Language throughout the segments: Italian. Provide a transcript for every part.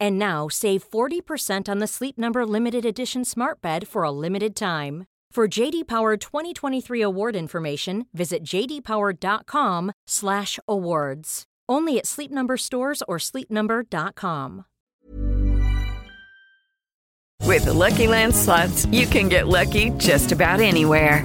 And now save 40% on the Sleep Number limited edition Smart Bed for a limited time. For JD Power 2023 award information, visit jdpower.com/awards. Only at Sleep Number stores or sleepnumber.com. With the Lucky Land slots, you can get lucky just about anywhere.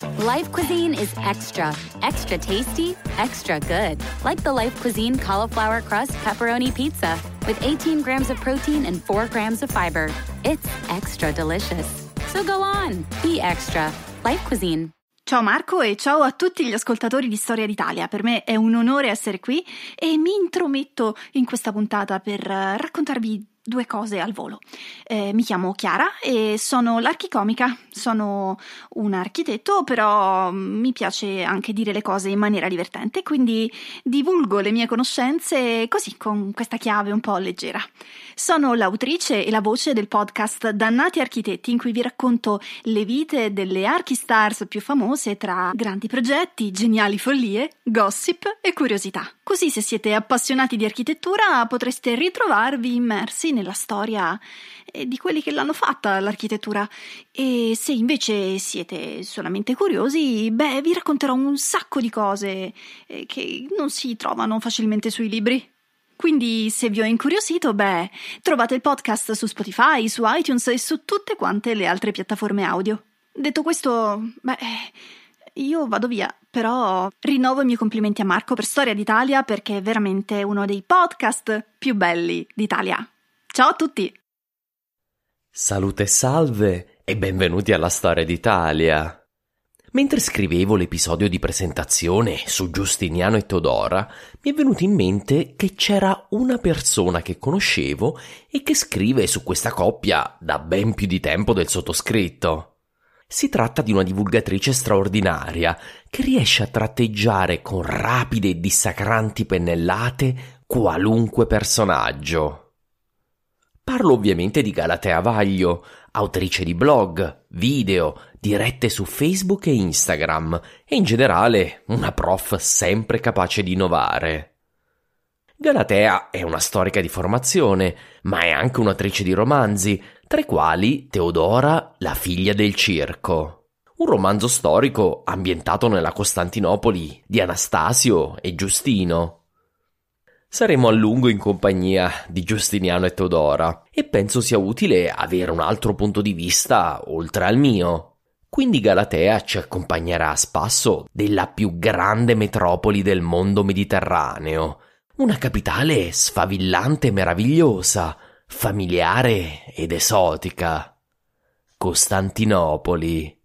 Life Cuisine is extra, extra tasty, extra good. Like the Life Cuisine cauliflower crust pepperoni pizza with 18 grams of protein and 4 grams of fiber. It's extra delicious. So go on, be extra. Life Cuisine. Ciao Marco e ciao a tutti gli ascoltatori di Storia d'Italia. Per me è un onore essere qui e mi intrometto in questa puntata per raccontarvi due cose al volo. Eh, mi chiamo Chiara e sono l'archicomica, sono un architetto, però mi piace anche dire le cose in maniera divertente, quindi divulgo le mie conoscenze così, con questa chiave un po' leggera. Sono l'autrice e la voce del podcast Dannati Architetti, in cui vi racconto le vite delle archistars più famose tra grandi progetti, geniali follie, gossip e curiosità. Così se siete appassionati di architettura potreste ritrovarvi immersi nella storia di quelli che l'hanno fatta l'architettura e se invece siete solamente curiosi, beh, vi racconterò un sacco di cose eh, che non si trovano facilmente sui libri. Quindi, se vi ho incuriosito, beh, trovate il podcast su Spotify, su iTunes e su tutte quante le altre piattaforme audio. Detto questo, beh, io vado via, però rinnovo i miei complimenti a Marco per Storia d'Italia perché è veramente uno dei podcast più belli d'Italia. Ciao a tutti! Salute e salve e benvenuti alla Storia d'Italia. Mentre scrivevo l'episodio di presentazione su Giustiniano e Teodora, mi è venuto in mente che c'era una persona che conoscevo e che scrive su questa coppia da ben più di tempo del sottoscritto. Si tratta di una divulgatrice straordinaria che riesce a tratteggiare con rapide e dissacranti pennellate qualunque personaggio. Parlo ovviamente di Galatea Vaglio, autrice di blog, video, dirette su Facebook e Instagram e in generale una prof sempre capace di innovare. Galatea è una storica di formazione, ma è anche un'attrice di romanzi, tra i quali Teodora, la figlia del circo. Un romanzo storico ambientato nella Costantinopoli di Anastasio e Giustino. Saremo a lungo in compagnia di Giustiniano e Teodora e penso sia utile avere un altro punto di vista oltre al mio. Quindi Galatea ci accompagnerà a spasso della più grande metropoli del mondo mediterraneo, una capitale sfavillante e meravigliosa, familiare ed esotica. Costantinopoli.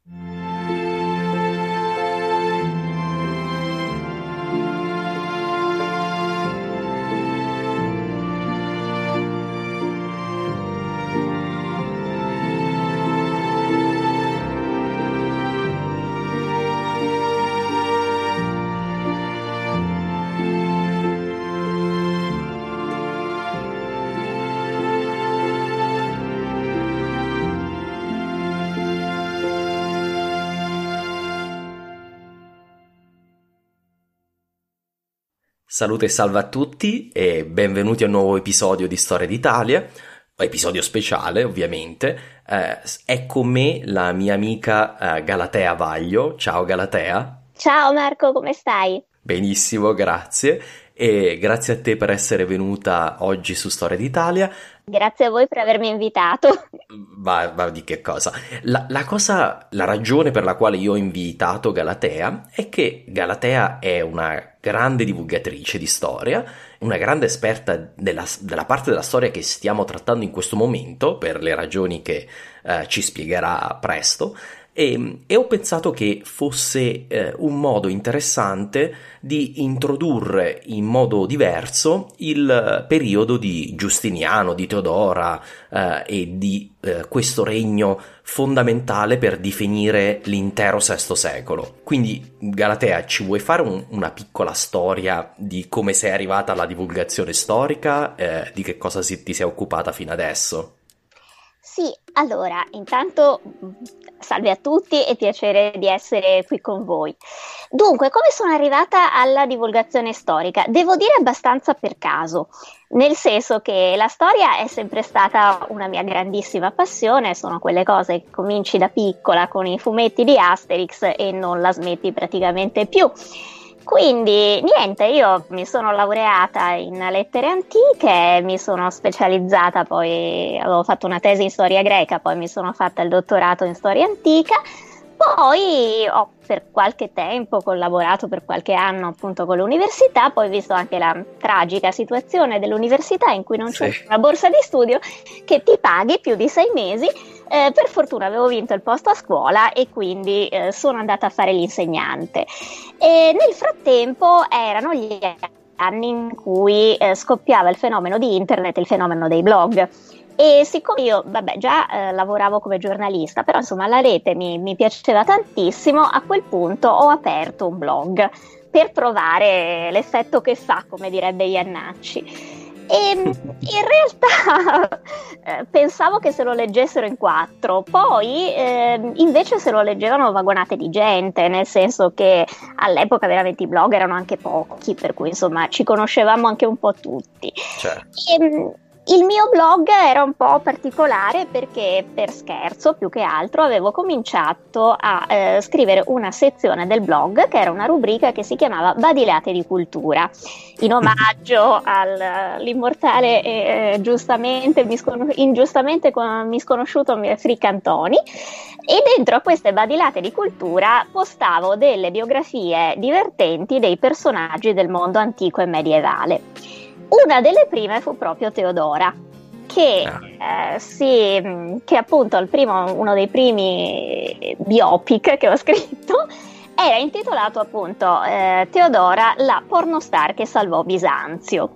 Salute e salve a tutti e benvenuti a un nuovo episodio di Storia d'Italia, episodio speciale ovviamente. Eh, è con me la mia amica eh, Galatea Vaglio. Ciao Galatea. Ciao Marco, come stai? Benissimo, grazie. E grazie a te per essere venuta oggi su Storia d'Italia. Grazie a voi per avermi invitato. Ma, ma di che cosa? La, la, cosa? la ragione per la quale io ho invitato Galatea è che Galatea è una grande divulgatrice di storia, una grande esperta della, della parte della storia che stiamo trattando in questo momento, per le ragioni che eh, ci spiegherà presto. E, e, ho pensato che fosse eh, un modo interessante di introdurre in modo diverso il periodo di Giustiniano, di Teodora eh, e di eh, questo regno fondamentale per definire l'intero VI secolo. Quindi, Galatea, ci vuoi fare un, una piccola storia di come sei arrivata alla divulgazione storica, eh, di che cosa si, ti sei occupata fino adesso? Sì, allora, intanto salve a tutti e piacere di essere qui con voi. Dunque, come sono arrivata alla divulgazione storica? Devo dire abbastanza per caso, nel senso che la storia è sempre stata una mia grandissima passione, sono quelle cose che cominci da piccola con i fumetti di Asterix e non la smetti praticamente più. Quindi niente, io mi sono laureata in lettere antiche, mi sono specializzata poi, avevo fatto una tesi in storia greca, poi mi sono fatta il dottorato in storia antica, poi ho per qualche tempo collaborato per qualche anno appunto con l'università, poi visto anche la tragica situazione dell'università in cui non c'è sì. una borsa di studio che ti paghi più di sei mesi eh, per fortuna avevo vinto il posto a scuola e quindi eh, sono andata a fare l'insegnante. E nel frattempo erano gli anni in cui eh, scoppiava il fenomeno di internet, il fenomeno dei blog. E siccome io, vabbè, già eh, lavoravo come giornalista, però insomma la rete mi, mi piaceva tantissimo, a quel punto ho aperto un blog per provare l'effetto che fa, come direbbe Iannacci. E in realtà eh, pensavo che se lo leggessero in quattro, poi eh, invece se lo leggevano vagonate di gente, nel senso che all'epoca veramente i blog erano anche pochi, per cui insomma ci conoscevamo anche un po' tutti. Certo. E, il mio blog era un po' particolare perché per scherzo più che altro avevo cominciato a eh, scrivere una sezione del blog che era una rubrica che si chiamava Badilate di cultura, in omaggio all'immortale e eh, giustamente miscon- ingiustamente misconosciuto Frick Antoni e dentro a queste badilate di cultura postavo delle biografie divertenti dei personaggi del mondo antico e medievale. Una delle prime fu proprio Teodora, che, ah. eh, sì, che appunto il primo, uno dei primi biopic che ho scritto era intitolato appunto eh, Teodora, la pornostar che salvò Bisanzio.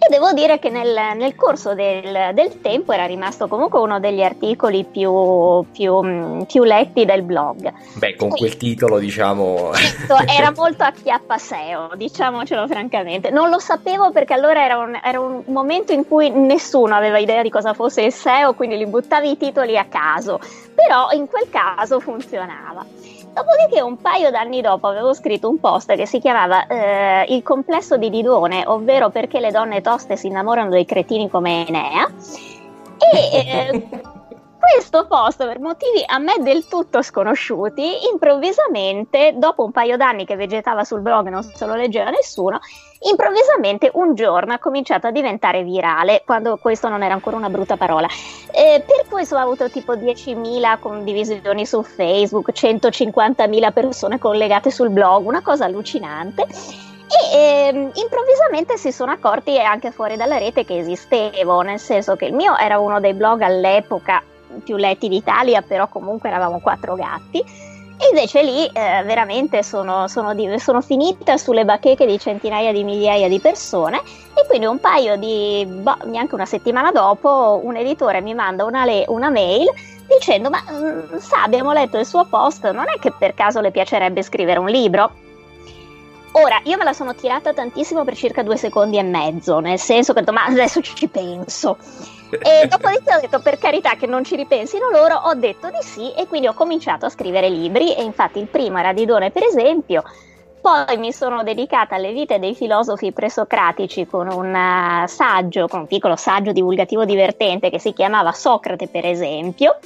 E devo dire che nel, nel corso del, del, tempo era rimasto comunque uno degli articoli più, più, mm, più letti del blog. Beh, con quel titolo diciamo... Certo, era molto a chiappa SEO, diciamocelo francamente. Non lo sapevo perché allora era un, era un momento in cui nessuno aveva idea di cosa fosse il SEO, quindi li buttavi i titoli a caso, però in quel caso funzionava. Dopodiché un paio d'anni dopo avevo scritto un post che si chiamava eh, Il complesso di Didone, ovvero perché le donne toste si innamorano dei cretini come Enea. E eh, questo post, per motivi a me del tutto sconosciuti, improvvisamente, dopo un paio d'anni che vegetava sul blog e non se lo leggeva nessuno, improvvisamente un giorno ha cominciato a diventare virale, quando questo non era ancora una brutta parola. Eh, per questo ha avuto tipo 10.000 condivisioni su Facebook, 150.000 persone collegate sul blog, una cosa allucinante. E ehm, improvvisamente si sono accorti anche fuori dalla rete che esistevo, nel senso che il mio era uno dei blog all'epoca più letti d'Italia, però comunque eravamo quattro gatti e invece lì eh, veramente sono, sono, di, sono, finita sulle bacheche di centinaia di migliaia di persone e quindi un paio di, boh, neanche una settimana dopo, un editore mi manda una, le, una mail dicendo ma mm, sa abbiamo letto il suo post, non è che per caso le piacerebbe scrivere un libro? Ora, io me la sono tirata tantissimo per circa due secondi e mezzo, nel senso che ho detto ma adesso ci penso. E dopodiché ho detto per carità che non ci ripensino loro, ho detto di sì e quindi ho cominciato a scrivere libri e infatti il primo era Didone per esempio, poi mi sono dedicata alle vite dei filosofi presocratici con un uh, saggio, con un piccolo saggio divulgativo divertente che si chiamava Socrate, per esempio.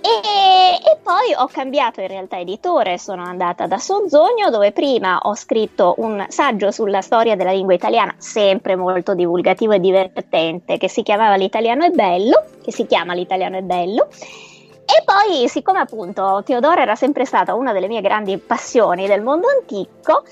E, e, poi ho cambiato in realtà editore, sono andata da Sonzogno dove prima ho scritto un saggio sulla storia della lingua italiana, sempre molto divulgativo e divertente, che si chiamava L'italiano è bello, che si chiama L'italiano è bello. E poi, siccome appunto Teodora era sempre stata una delle mie grandi passioni del mondo antico,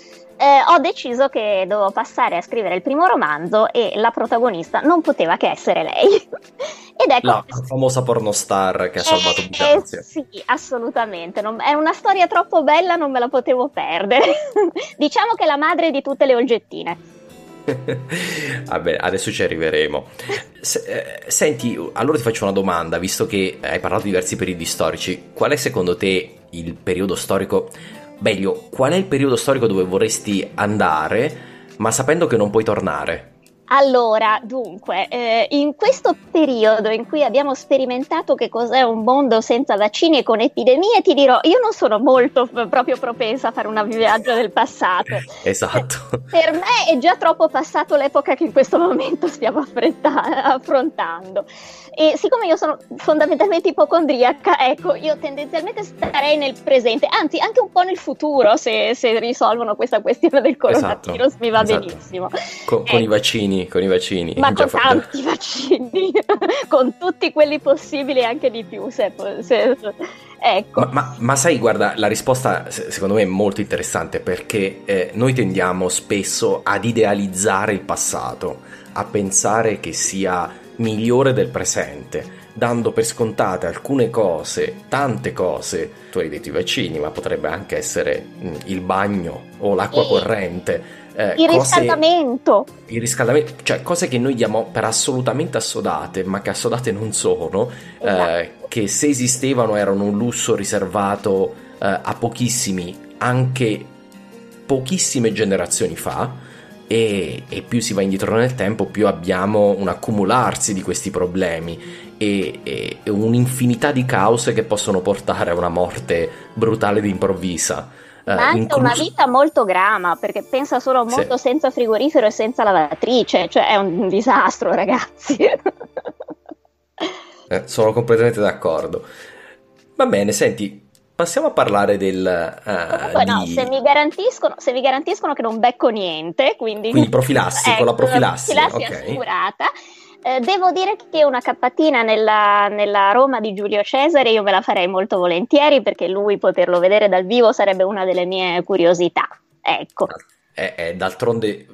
eh, ho deciso che dovevo passare a scrivere il primo romanzo e la protagonista non poteva che essere lei. Ed ecco, la famosa pornostar che ha salvato eh, Bisanzio. Eh, sì, assolutamente. Non, è una storia troppo bella, non me la potevo perdere. diciamo che è la madre di tutte le oggettine. Vabbè, adesso ci arriveremo. Se, eh, senti, allora ti faccio una domanda, visto che hai parlato di diversi periodi storici. Qual è secondo te il periodo storico Meglio, qual è il periodo storico dove vorresti andare, ma sapendo che non puoi tornare? Allora, dunque, eh, in questo periodo in cui abbiamo sperimentato che cos'è un mondo senza vaccini e con epidemie, ti dirò, io non sono molto proprio propensa a fare una viaggio del passato. Esatto. Per me è già troppo passato l'epoca che in questo momento stiamo affretta- affrontando. E siccome io sono fondamentalmente ipocondriaca, ecco, io tendenzialmente starei nel presente, anzi anche un po' nel futuro se, se risolvono questa questione del coronavirus, esatto, mi va esatto. benissimo. Con, con i vaccini, con i vaccini. Ma con fatto. tanti vaccini, con tutti quelli possibili e anche di più, se, se Ecco. Ma, ma, ma, sai, guarda, la risposta secondo me è molto interessante perché eh, noi tendiamo spesso ad idealizzare il passato, a pensare che sia migliore del presente, dando per scontate alcune cose, tante cose, tu hai detto i vaccini, ma potrebbe anche essere mm, il bagno o l'acqua corrente. Eh, il cose, riscaldamento. Il riscaldamento, cioè cose che noi diamo per assolutamente assodate, ma che assodate non sono, eh, esatto. eh, che se esistevano erano un lusso riservato eh, a pochissimi, anche pochissime generazioni fa e, e, più si va indietro nel tempo, più abbiamo un accumularsi di questi problemi e, e, e un'infinità di cause che possono portare a una morte brutale ed improvvisa. Eh, Ma anche inclus- una vita molto grama, perché pensa solo a un mondo sì. senza frigorifero e senza lavatrice, cioè è un disastro, ragazzi. eh, sono completamente d'accordo. Va bene, senti, Passiamo a parlare del... Uh, no, se mi, garantiscono, se mi garantiscono che non becco niente, quindi... Quindi profilassi, ecco, con la profilassi. La profilassi okay. assicurata. Eh, devo dire che una cappatina nella, nella, Roma di Giulio Cesare io me la farei molto volentieri perché lui poterlo vedere dal vivo sarebbe una delle mie curiosità. Ecco. Eh, eh, d'altronde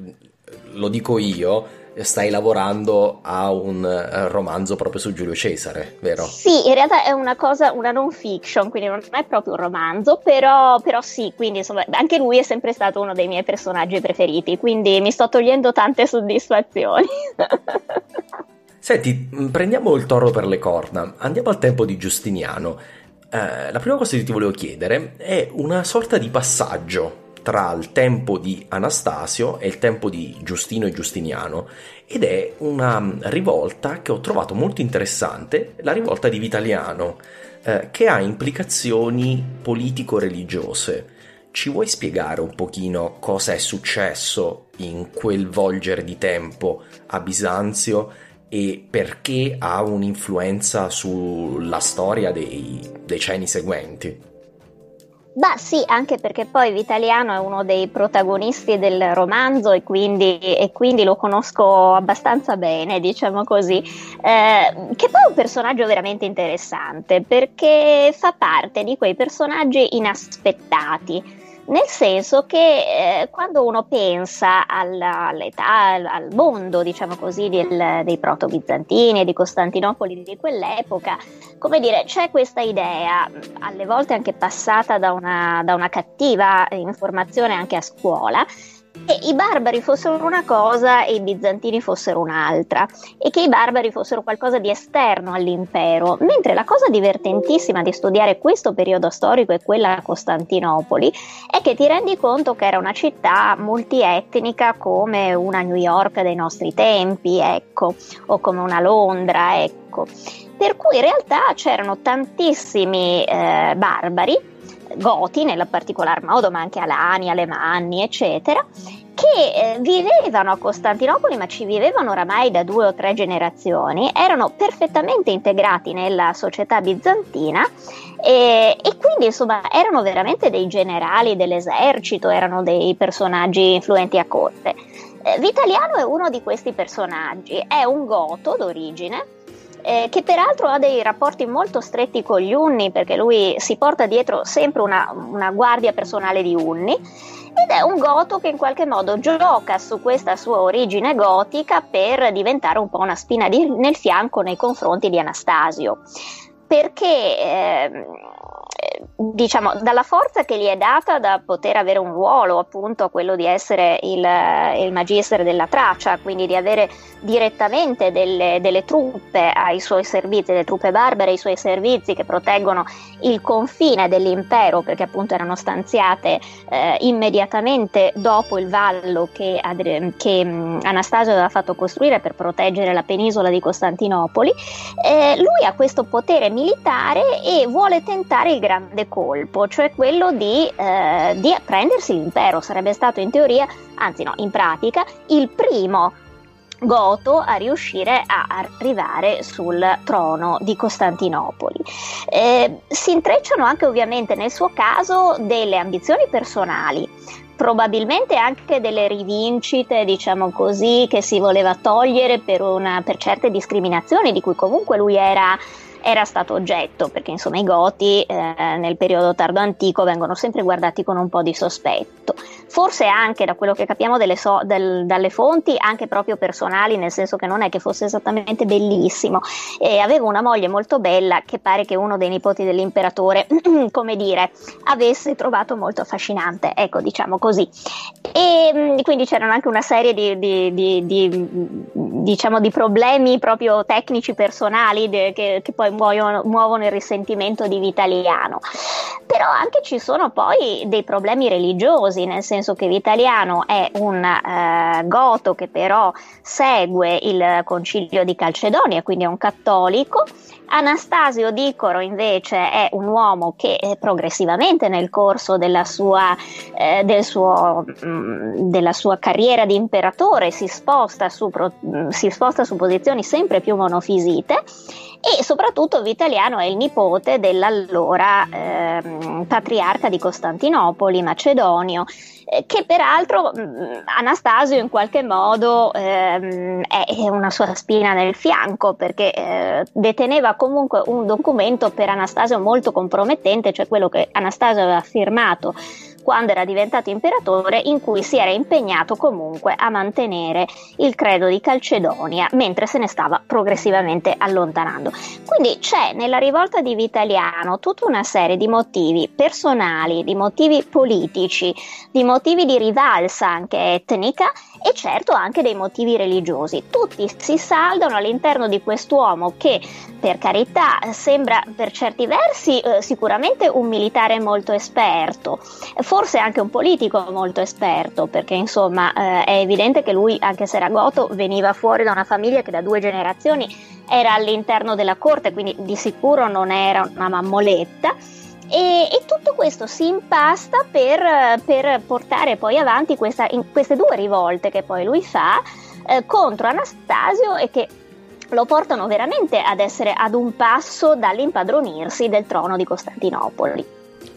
lo dico io, stai lavorando a un uh, romanzo proprio su Giulio Cesare, vero? Sì, in realtà è una cosa, una non fiction, quindi non è proprio un romanzo, però, però sì, quindi insomma, anche lui è sempre stato uno dei miei personaggi preferiti, quindi mi sto togliendo tante soddisfazioni. Senti, mm, prendiamo il toro per le corna, andiamo al tempo di Giustiniano. Eh, la prima cosa che ti volevo chiedere è una sorta di passaggio tra il tempo di Anastasio e il tempo di Giustino e Giustiniano ed è una rivolta che ho trovato molto interessante, la rivolta di Vitaliano, eh, che ha implicazioni politico-religiose. Ci vuoi spiegare un pochino cosa è successo in quel volgere di tempo a Bisanzio e perché ha un'influenza sulla storia dei decenni seguenti? Beh sì, anche perché poi Vitaliano è uno dei protagonisti del romanzo e quindi, e quindi lo conosco abbastanza bene, diciamo così, eh, che poi è un personaggio veramente interessante perché fa parte di quei personaggi inaspettati nel senso che eh, quando uno pensa alla, all'età, al mondo, diciamo così, del, dei proto-bizantini e di Costantinopoli di quell'epoca, come dire, c'è questa idea, alle volte anche passata da una, da una cattiva informazione anche a scuola, che i barbari fossero una cosa e i bizantini fossero un'altra e che i barbari fossero qualcosa di esterno all'impero, mentre la cosa divertentissima di studiare questo periodo storico e quella a Costantinopoli è che ti rendi conto che era una città multietnica come una New York dei nostri tempi, ecco, o come una Londra, ecco. Per cui in realtà c'erano tantissimi eh, barbari Goti nella particolar modo, ma anche Alani, Alemanni, eccetera, che eh, vivevano a Costantinopoli, ma ci vivevano oramai da due o tre generazioni, erano perfettamente integrati nella società bizantina e, e, quindi insomma erano veramente dei generali dell'esercito, erano dei personaggi influenti a corte. Eh, Vitaliano è uno di questi personaggi, è un goto d'origine, eh, che peraltro ha dei rapporti molto stretti con gli Unni, perché lui si porta dietro sempre una, una guardia personale di Unni, ed è un goto che in qualche modo gioca su questa sua origine gotica per diventare un po' una spina di, nel fianco nei confronti di Anastasio. Perché eh, diciamo, dalla forza che gli è data da poter avere un ruolo, appunto quello di essere il, il magister della traccia, quindi di avere direttamente delle, delle, truppe ai suoi servizi, delle truppe barbare ai suoi servizi che proteggono il confine dell'impero, perché appunto erano stanziate eh, immediatamente dopo il vallo che, che um, Anastasio aveva fatto costruire per proteggere la penisola di Costantinopoli. Eh, lui ha questo potere militare e vuole tentare il grande colpo, cioè quello di, eh, di prendersi l'impero. Sarebbe stato in teoria, anzi no, in pratica, il primo Goto a riuscire a arrivare sul trono di Costantinopoli. Eh, si intrecciano anche ovviamente nel suo caso delle ambizioni personali, probabilmente anche delle rivincite, diciamo così, che si voleva togliere per, una, per certe discriminazioni di cui comunque lui era era stato oggetto, perché insomma i Goti eh, nel periodo tardo antico vengono sempre guardati con un po' di sospetto. Forse anche da quello che capiamo so- del, dalle fonti, anche proprio personali, nel senso che non è che fosse esattamente bellissimo. E aveva una moglie molto bella che pare che uno dei nipoti dell'imperatore, come dire, avesse trovato molto affascinante, ecco diciamo così. E mm, quindi c'erano anche una serie di, di, di, di diciamo, di problemi proprio tecnici personali che, che, poi muoiono, muovono il risentimento di Vitaliano. Però anche ci sono poi dei problemi religiosi, nel senso che Vitaliano è un eh, goto che però segue il concilio di Calcedonia, quindi è un cattolico. Anastasio Dicoro invece è un uomo che eh, progressivamente nel corso della sua, eh, del suo, mh, mm, della sua, carriera di imperatore si sposta su, mh, si sposta su posizioni sempre più monofisite e soprattutto Vitaliano è il nipote dell'allora eh, patriarca di Costantinopoli, Macedonio, eh, che peraltro mh, mm, Anastasio in qualche modo ehm, è una sua spina nel fianco perché eh, deteneva comunque un documento per Anastasio molto compromettente, cioè quello che Anastasio aveva firmato quando era diventato imperatore, in cui si era impegnato comunque a mantenere il credo di Calcedonia, mentre se ne stava progressivamente allontanando. Quindi c'è nella rivolta di Vitaliano tutta una serie di motivi personali, di motivi politici, di motivi di rivalsa anche etnica e certo anche dei motivi religiosi. Tutti si saldano all'interno di quest'uomo che, per carità, sembra per certi versi eh, sicuramente un militare molto esperto, forse anche un politico molto esperto, perché insomma eh, è evidente che lui, anche se era goto, veniva fuori da una famiglia che da due generazioni era all'interno della corte, quindi di sicuro non era una mammoletta e, e tutto questo si impasta per, per portare poi avanti questa, queste due rivolte che poi lui fa eh, contro Anastasio e che lo portano veramente ad essere ad un passo dall'impadronirsi del trono di Costantinopoli.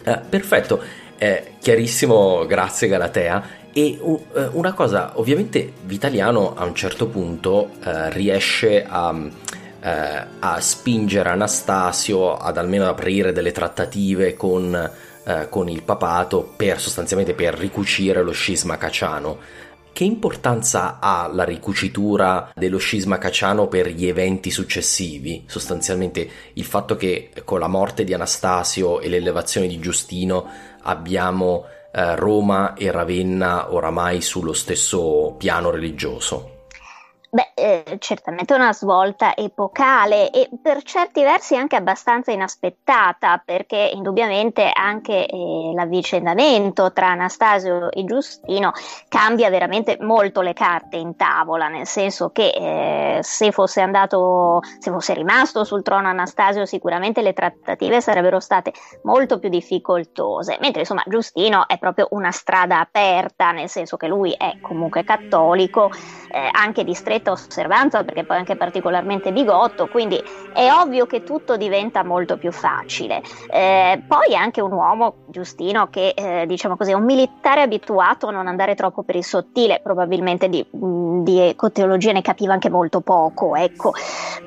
Eh, perfetto, eh, chiarissimo, grazie Galatea. E uh, una cosa, ovviamente Vitaliano a un certo punto uh, riesce a eh, a spingere Anastasio ad almeno aprire delle trattative con, eh, con il papato per sostanzialmente per ricucire lo scisma caciano. Che importanza ha la ricucitura dello scisma caciano per gli eventi successivi? Sostanzialmente il fatto che con la morte di Anastasio e l'elevazione di Giustino abbiamo eh, Roma e Ravenna oramai sullo stesso piano religioso. Beh, eh, certamente una svolta epocale e per certi versi anche abbastanza inaspettata, perché indubbiamente anche eh, l'avvicendamento tra Anastasio e Giustino cambia veramente molto le carte in tavola, nel senso che eh, se fosse andato, se fosse rimasto sul trono Anastasio, sicuramente le trattative sarebbero state molto più difficoltose, mentre insomma Giustino è proprio una strada aperta, nel senso che lui è comunque cattolico, eh, anche di stretta osservanza, perché poi anche particolarmente bigotto, quindi è ovvio che tutto diventa molto più facile. Eh, poi anche un uomo, Giustino, che eh, diciamo così, è un militare abituato a non andare troppo per il sottile, probabilmente di, di ecoteologia ne capiva anche molto poco, ecco.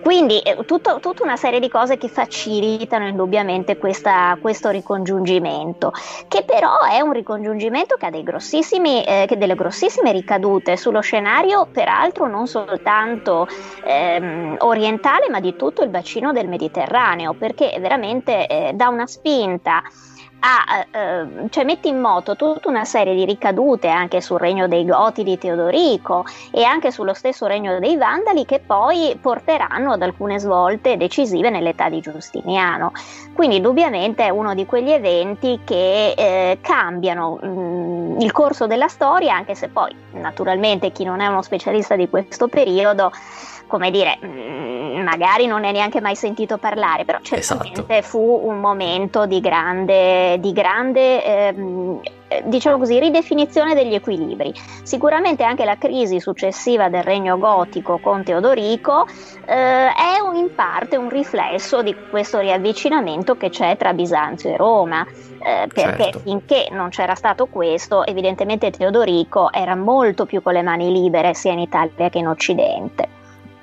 Quindi eh, tutto, tutta una serie di cose che facilitano indubbiamente questa, questo ricongiungimento, che però è un ricongiungimento che ha grossissimi, eh, delle grossissime ricadute sullo scenario, peraltro non soltanto ehm, orientale, ma di tutto il bacino del Mediterraneo, perché veramente eh, dà una spinta a, eh, cioè mette in moto tutta una serie di ricadute anche sul regno dei Goti di Teodorico e anche sullo stesso regno dei Vandali che poi porteranno ad alcune svolte decisive nell'età di Giustiniano. Quindi indubbiamente è uno di quegli eventi che eh, cambiano mh, mm, il corso della storia, anche se poi naturalmente chi non è uno specialista di questo periodo come dire, mm, magari non ne hai neanche mai sentito parlare, però certamente esatto. fu un momento di grande, di grande ehm, diciamo così, ridefinizione degli equilibri. Sicuramente anche la crisi successiva del regno gotico con Teodorico eh, è un, in parte un riflesso di questo riavvicinamento che c'è tra Bisanzio e Roma. Eh, perché certo. finché non c'era stato questo, evidentemente Teodorico era molto più con le mani libere sia in Italia che in Occidente.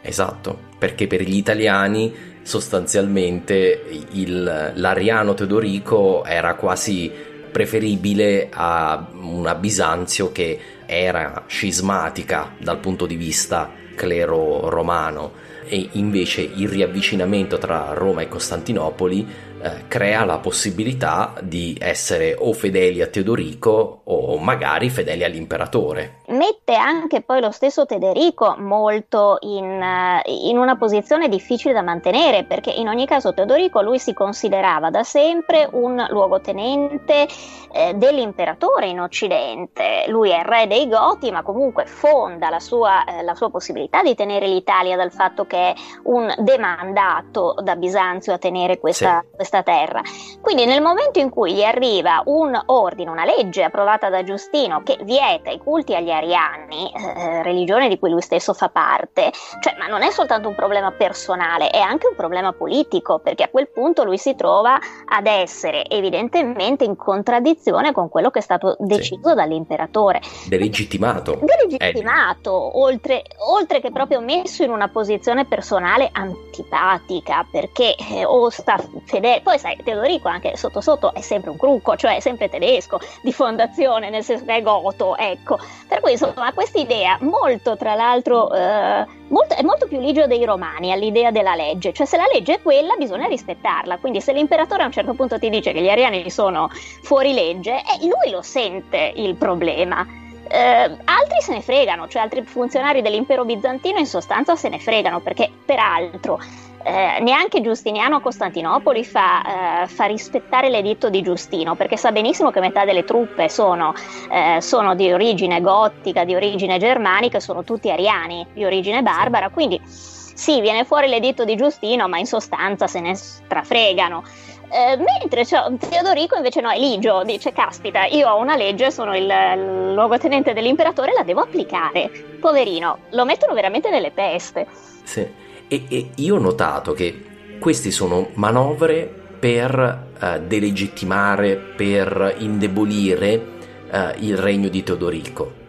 Esatto, perché per gli italiani sostanzialmente il, l'ariano teodorico era quasi preferibile a una Bisanzio che era scismatica dal punto di vista clero romano e invece il riavvicinamento tra Roma e Costantinopoli eh, crea la possibilità di essere o fedeli a Teodorico o magari fedeli all'imperatore. Mette anche poi lo stesso Teodorico molto in, eh, in, una posizione difficile da mantenere perché in ogni caso Teodorico lui si considerava da sempre un luogotenente eh, dell'imperatore in Occidente. Lui è re dei Goti ma comunque fonda la sua, eh, la sua possibilità di tenere l'Italia dal fatto che è un demandato da Bisanzio a tenere questa, sì. questa questa terra. Quindi nel momento in cui gli arriva un ordine, una legge approvata da Giustino che vieta i culti agli ariani, eh, religione di cui lui stesso fa parte, cioè, ma non è soltanto un problema personale, è anche un problema politico, perché a quel punto lui si trova ad essere evidentemente in contraddizione con quello che è stato deciso sì. dall'imperatore. Delegittimato. Delegittimato, eh. oltre, oltre, che proprio messo in una posizione personale antipatica, perché eh, o sta fedele, poi sai, Teodorico anche sotto sotto è sempre un crucco, cioè è sempre tedesco di fondazione, nel senso che è goto, ecco. Per cui insomma questa idea molto, tra l'altro, eh, molto, è molto più ligio dei romani all'idea della legge, cioè se la legge è quella bisogna rispettarla, quindi se l'imperatore a un certo punto ti dice che gli ariani sono fuori legge, eh, lui lo sente il problema. Eh, altri se ne fregano, cioè altri funzionari dell'impero bizantino in sostanza se ne fregano perché peraltro eh, neanche Giustiniano a Costantinopoli fa, eh, fa, rispettare l'editto di Giustino, perché sa benissimo che metà delle truppe sono, eh, sono, di origine gotica, di origine germanica, sono tutti ariani, di origine barbara, quindi sì, viene fuori l'editto di Giustino, ma in sostanza se ne strafregano. Eh, mentre cioè, Teodorico invece no, Eligio dice caspita io ho una legge, sono il, il luogotenente dell'imperatore, la devo applicare. Poverino, lo mettono veramente nelle peste. Sì. E, e io ho notato che queste sono manovre per uh, delegittimare, per indebolire uh, il regno di Teodorico.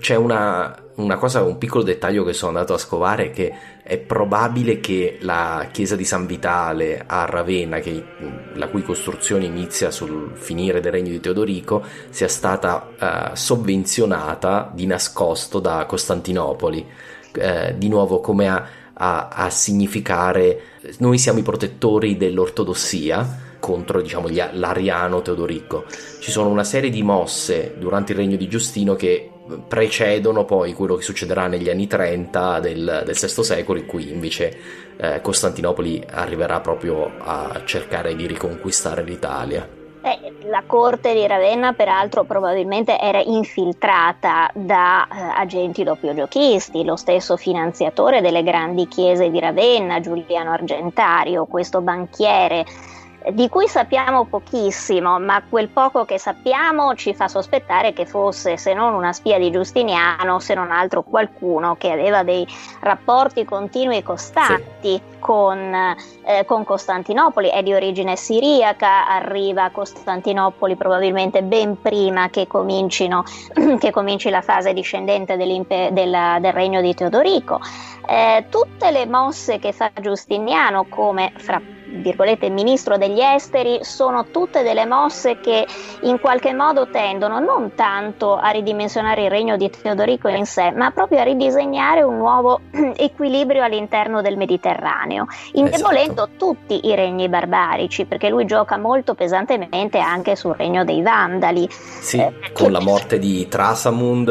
C'è una, una, cosa, un piccolo dettaglio che sono andato a scovare che è probabile che la chiesa di San Vitale a Ravenna, che, la cui costruzione inizia sul finire del regno di Teodorico, sia stata uh, sovvenzionata di nascosto da Costantinopoli. di nuovo come a a, a significare noi siamo i protettori dell'ortodossia contro diciamo, gli, l'ariano Teodorico. Ci sono una serie di mosse durante il regno di Giustino che precedono poi quello che succederà negli anni 30 del, del VI secolo in cui invece eh, Costantinopoli arriverà proprio a cercare di riconquistare l'Italia. Eh, la corte di Ravenna, peraltro, probabilmente era infiltrata da eh, agenti doppio-giochisti, lo stesso finanziatore delle grandi chiese di Ravenna, Giuliano Argentario, questo banchiere di cui sappiamo pochissimo, ma quel poco che sappiamo ci fa sospettare che fosse, se non una spia di Giustiniano, se non altro qualcuno che aveva dei rapporti continui e costanti sì. con, eh, con, Costantinopoli, è di origine siriaca, arriva a Costantinopoli probabilmente ben prima che, che cominci la fase discendente del, del regno di Teodorico. Eh, tutte le mosse che fa Giustiniano come fra virgolette, ministro degli esteri, sono tutte delle mosse che in qualche modo tendono non tanto a ridimensionare il regno di Teodorico in sé, ma proprio a ridisegnare un nuovo equilibrio all'interno del Mediterraneo, indebolendo esatto. tutti i regni barbarici, perché lui gioca molto pesantemente anche sul regno dei Vandali. Sì, eh, con la morte di Trasamund,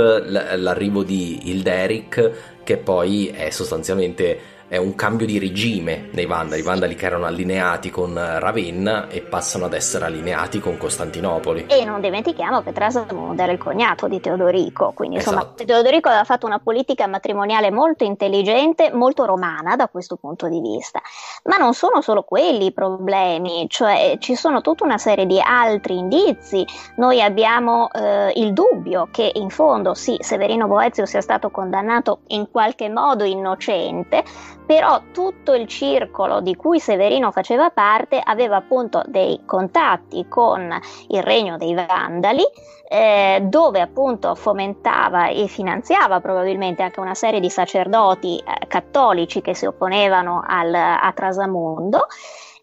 l'arrivo di Hilderic, che poi è sostanzialmente un cambio di regime nei Vandali, i Vandali che erano allineati con Ravenna e passano ad essere allineati con Costantinopoli. E non dimentichiamo che Trasamund era il cognato di Teodorico, quindi insomma esatto. Teodorico aveva fatto una politica matrimoniale molto intelligente, molto romana da questo punto di vista. Ma non sono solo quelli i problemi, cioè ci sono tutta una serie di altri indizi. Noi abbiamo eh, il dubbio che in fondo sì, Severino Boezio sia stato condannato in qualche modo innocente, però tutto il circolo di cui Severino faceva parte aveva appunto dei contatti con il regno dei Vandali, eh, dove appunto fomentava e finanziava probabilmente anche una serie di sacerdoti eh, cattolici che si opponevano al, a Trasamundo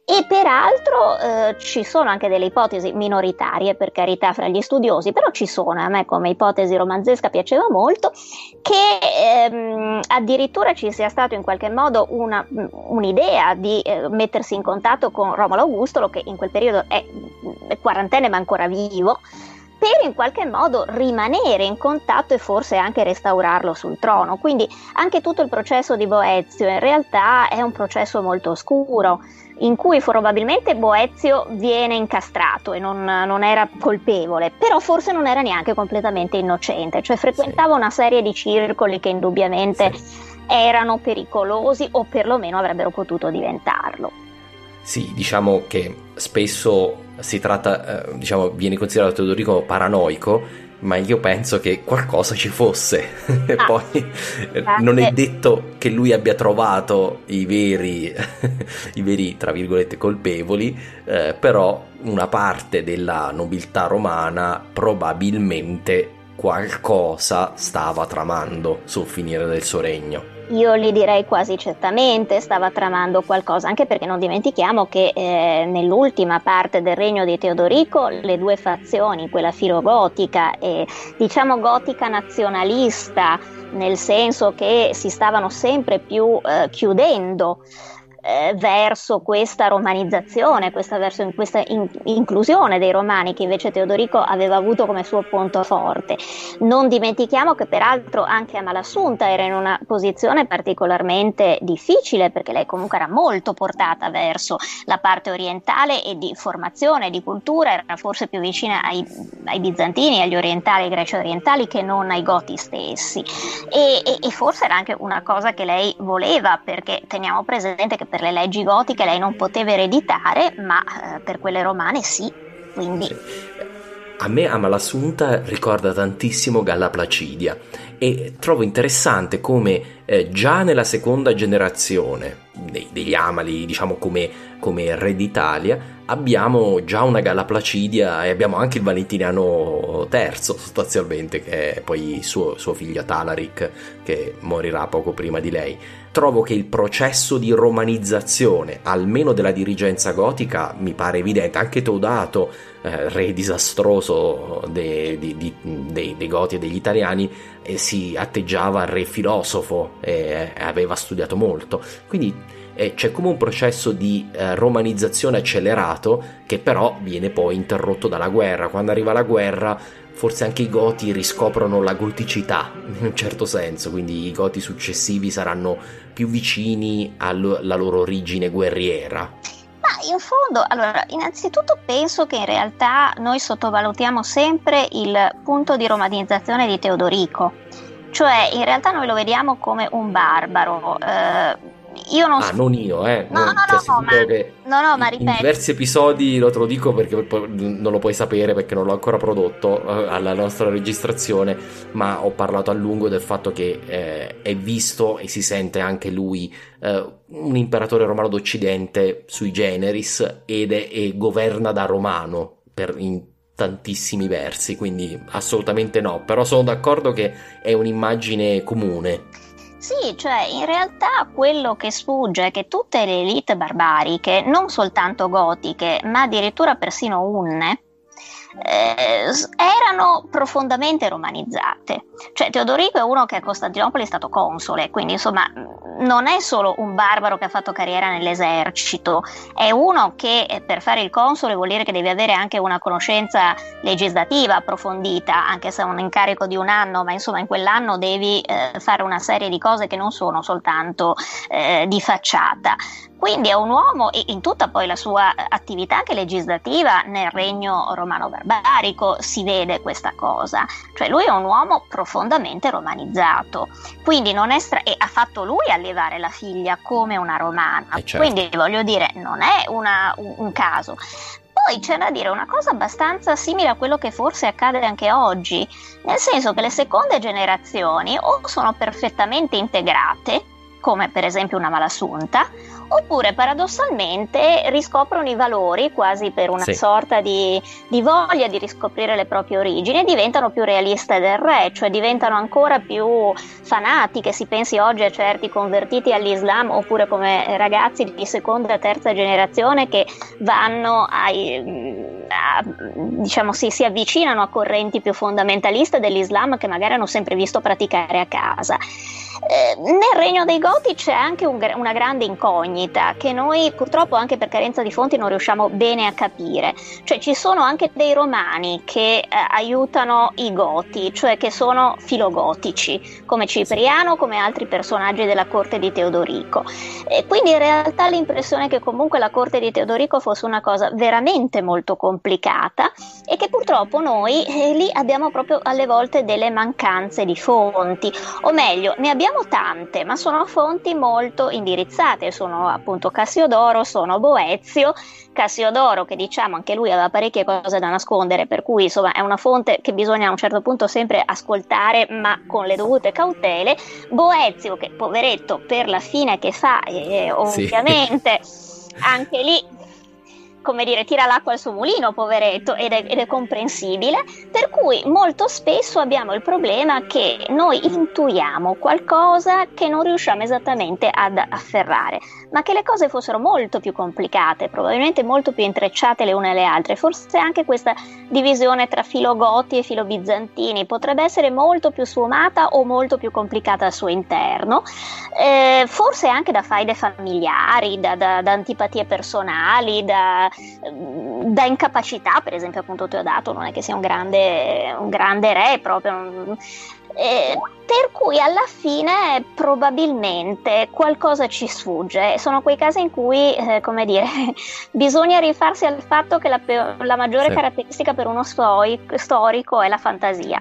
e peraltro eh, ci sono anche delle ipotesi minoritarie, per carità, fra gli studiosi, però ci sono, a me come ipotesi romanzesca piaceva molto, che ehm, addirittura ci sia stato in qualche modo una, un'idea di eh, mettersi in contatto con Romolo Augustolo, che in quel periodo è, è quarantenne ma ancora vivo, per in qualche modo rimanere in contatto e forse anche restaurarlo sul trono. Quindi anche tutto il processo di Boezio in realtà è un processo molto oscuro in cui probabilmente Boezio viene incastrato e non, non, era colpevole, però forse non era neanche completamente innocente, cioè frequentava sì. una serie di circoli che indubbiamente sì. erano pericolosi o perlomeno avrebbero potuto diventarlo. Sì, diciamo che spesso si tratta, eh, diciamo, viene considerato Teodorico paranoico ma io penso che qualcosa ci fosse. e ah, poi non è detto che lui abbia trovato i veri, i veri tra virgolette, colpevoli, eh, però una parte della nobiltà romana probabilmente qualcosa stava tramando sul finire del suo regno. Io gli direi quasi certamente stava tramando qualcosa, anche perché non dimentichiamo che eh, nell'ultima parte del regno di Teodorico le due fazioni, quella filogotica e diciamo gotica nazionalista, nel senso che si stavano sempre più eh, chiudendo eh, verso questa romanizzazione, questa, verso in, questa in, inclusione dei romani che invece Teodorico aveva avuto come suo punto forte. Non dimentichiamo che peraltro anche Amalassunta era in una posizione particolarmente difficile perché lei comunque era molto portata verso la parte orientale e di formazione, di cultura, era forse più vicina ai, ai bizantini, agli orientali, ai greci orientali che non ai goti stessi. E, e, e forse era anche una cosa che lei voleva perché teniamo presente che per per le leggi gotiche lei non poteva ereditare, ma eh, per quelle romane sì. Quindi... A me Amalassunta ricorda tantissimo Galla Placidia e trovo interessante come eh, già nella seconda generazione dei, degli Amali, diciamo come, come re d'Italia, abbiamo già una Galla Placidia e abbiamo anche il Valentiniano III sostanzialmente, che è poi suo, suo figlio Talaric, che morirà poco prima di lei. Trovo che il processo di romanizzazione, almeno della dirigenza gotica, mi pare evidente. Anche Teodato, eh, re disastroso dei, dei, dei, dei Goti e degli italiani, eh, si atteggiava al re filosofo e eh, aveva studiato molto. Quindi eh, c'è come un processo di eh, romanizzazione accelerato che però viene poi interrotto dalla guerra. Quando arriva la guerra forse anche i goti riscoprono la goticità in un certo senso, quindi i goti successivi saranno più vicini alla loro origine guerriera. Ma in fondo, allora, innanzitutto penso che in realtà noi sottovalutiamo sempre il punto di romanizzazione di Teodorico, cioè in realtà noi lo vediamo come un barbaro. Eh, io non ah, so. non io, eh. No, no, no, no, ma, no, no, ma ripeto. In diversi episodi lo te lo dico perché non lo puoi sapere perché non l'ho ancora prodotto eh, alla nostra registrazione, ma ho parlato a lungo del fatto che eh, è visto e si sente anche lui eh, un imperatore romano d'Occidente sui generis ed è, e governa da romano per, in tantissimi versi, quindi assolutamente no, però sono d'accordo che è un'immagine comune. Sì, cioè in realtà quello che sfugge è che tutte le elite barbariche, non soltanto gotiche, ma addirittura persino unne, eh, erano profondamente romanizzate. Cioè Teodorico è uno che a Costantinopoli è stato console, quindi insomma non è solo un barbaro che ha fatto carriera nell'esercito, è uno che eh, per fare il console vuol dire che devi avere anche una conoscenza legislativa approfondita, anche se è un incarico di un anno, ma insomma in quell'anno devi eh, fare una serie di cose che non sono soltanto eh, di facciata. Quindi è un uomo, in tutta poi la sua attività anche legislativa nel regno romano barbarico si vede questa cosa, cioè lui è un uomo profondamente romanizzato, quindi non è stra- e ha fatto lui allevare la figlia come una romana, eh certo. quindi voglio dire non è una, un, un caso. Poi c'è da dire una cosa abbastanza simile a quello che forse accade anche oggi, nel senso che le seconde generazioni o sono perfettamente integrate, come per esempio una malasunta, oppure paradossalmente riscoprono i valori quasi per una sì. sorta di, di, voglia di riscoprire le proprie origini e diventano più realiste del re, cioè diventano ancora più fanatiche, si pensi oggi a certi convertiti all'Islam oppure come ragazzi di seconda e terza generazione che vanno ai, a, diciamo sì, si avvicinano a correnti più fondamentaliste dell'Islam che magari hanno sempre visto praticare a casa. Eh, nel regno dei Goti c'è anche un, una grande incognita che noi purtroppo anche per carenza di fonti non riusciamo bene a capire. Cioè ci sono anche dei romani che eh, aiutano i Goti, cioè che sono filogotici, come Cipriano, come altri personaggi della corte di Teodorico. E quindi in realtà l'impressione è che comunque la corte di Teodorico fosse una cosa veramente molto complicata e che purtroppo noi eh, lì abbiamo proprio alle volte delle mancanze di fonti, o meglio, ne abbiamo abbiamo tante, ma sono fonti molto indirizzate, sono appunto Cassiodoro, sono Boezio, Cassiodoro che diciamo anche lui aveva parecchie cose da nascondere, per cui insomma è una fonte che bisogna a un certo punto sempre ascoltare, ma con le dovute cautele. Boezio che poveretto per la fine che fa, eh, ovviamente sì. anche lì come dire, tira l'acqua al suo mulino, poveretto, ed è, ed è, comprensibile, per cui molto spesso abbiamo il problema che noi intuiamo qualcosa che non riusciamo esattamente ad afferrare, ma che le cose fossero molto più complicate, probabilmente molto più intrecciate le une alle altre, forse anche questa divisione tra filo goti e filo bizantini potrebbe essere molto più sfumata o molto più complicata al suo interno, eh, forse anche da faide familiari, da, da, da antipatie personali, da, da incapacità, per esempio appunto Teodato non è che sia un grande, un grande re proprio, eh, per cui alla fine probabilmente qualcosa ci sfugge. Sono quei casi in cui, eh, come dire, bisogna rifarsi al fatto che la, la maggiore sì. caratteristica per uno storico è la fantasia.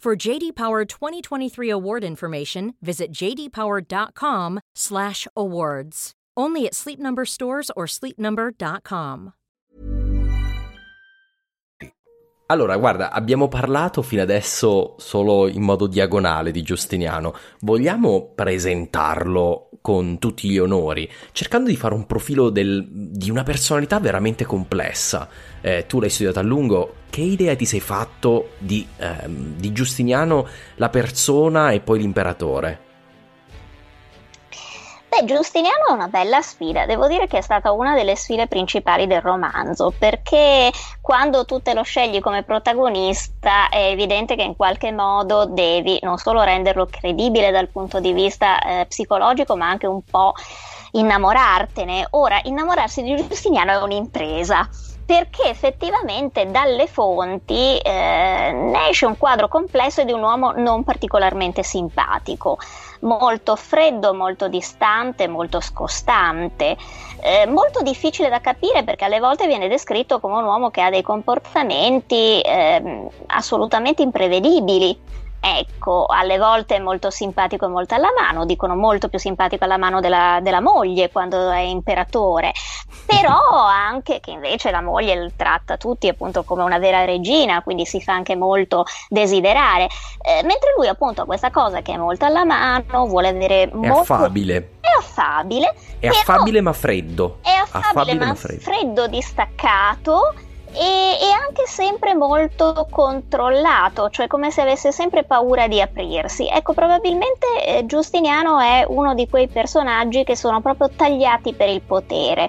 For JD Power 2023 award information, visit jdpower.com/awards. Only at Sleep Number stores or sleepnumber.com. Allora, guarda, abbiamo parlato fino adesso solo in modo diagonale di Giustiniano. Vogliamo presentarlo con tutti gli onori, cercando di fare un profilo del, di una personalità veramente complessa. Eh, tu l'hai studiato a lungo, che idea ti sei fatto di, ehm, di Giustiniano, la persona e poi l'imperatore? Beh, Giustiniano è una bella sfida, devo dire che è stata una delle sfide principali del romanzo, perché quando tu te lo scegli come protagonista è evidente che in qualche modo devi non solo renderlo credibile dal punto di vista eh, psicologico, ma anche un po' innamorartene. Ora, innamorarsi di Giustiniano è un'impresa perché effettivamente dalle fonti eh, ne esce un quadro complesso di un uomo non particolarmente simpatico molto freddo, molto distante, molto scostante, eh, molto difficile da capire perché alle volte viene descritto come un uomo che ha dei comportamenti eh, assolutamente imprevedibili. Ecco, alle volte è molto simpatico e molto alla mano, dicono molto più simpatico alla mano della, della moglie quando è imperatore, però anche che invece la moglie tratta tutti appunto come una vera regina, quindi si fa anche molto desiderare, eh, mentre lui appunto ha questa cosa che è molto alla mano, vuole avere è molto... affabile. È affabile. È affabile ma freddo. È affabile, affabile ma, freddo. freddo, distaccato e, e, anche sempre molto controllato, cioè come se avesse sempre paura di aprirsi. Ecco, probabilmente eh, Giustiniano è uno di quei personaggi che sono proprio tagliati per il potere.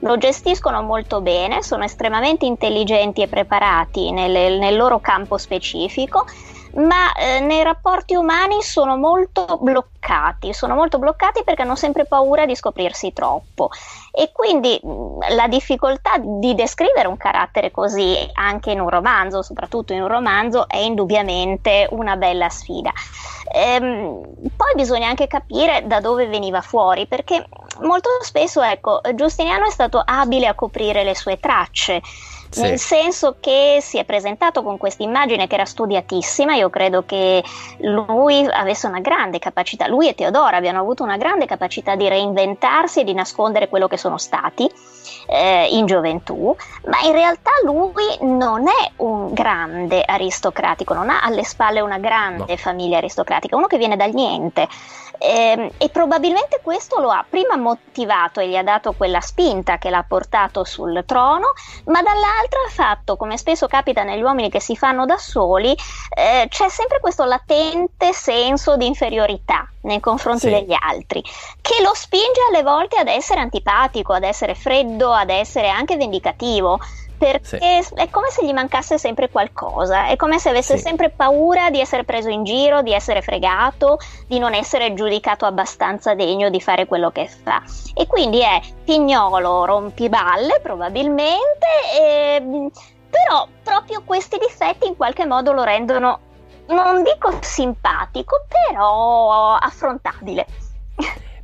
Lo gestiscono molto bene, sono estremamente intelligenti e preparati nel, nel loro campo specifico ma eh, nei rapporti umani sono molto bloccati, sono molto bloccati perché hanno sempre paura di scoprirsi troppo e quindi la difficoltà di descrivere un carattere così anche in un romanzo, soprattutto in un romanzo, è indubbiamente una bella sfida. Ehm, poi bisogna anche capire da dove veniva fuori perché molto spesso ecco, Giustiniano è stato abile a coprire le sue tracce sì. nel senso che si è presentato con questa immagine che era studiatissima, io credo che lui avesse una grande capacità, lui e Teodora abbiano avuto una grande capacità di reinventarsi e di nascondere quello che sono stati eh, in gioventù, ma in realtà lui non è un grande aristocratico, non ha alle spalle una grande no. famiglia aristocratica, uno che viene dal niente. Eh, e probabilmente questo lo ha prima motivato e gli ha dato quella spinta che l'ha portato sul trono, ma dall'altra ha fatto, come spesso capita negli uomini che si fanno da soli, eh, c'è sempre questo latente senso di inferiorità nei confronti sì. degli altri, che lo spinge alle volte ad essere antipatico, ad essere freddo, ad essere anche vendicativo perché sì. è come se gli mancasse sempre qualcosa, è come se avesse sì. sempre paura di essere preso in giro, di essere fregato, di non essere giudicato abbastanza degno di fare quello che fa. E quindi è pignolo, rompiballe probabilmente, e, però proprio questi difetti in qualche modo lo rendono, non dico simpatico, però affrontabile.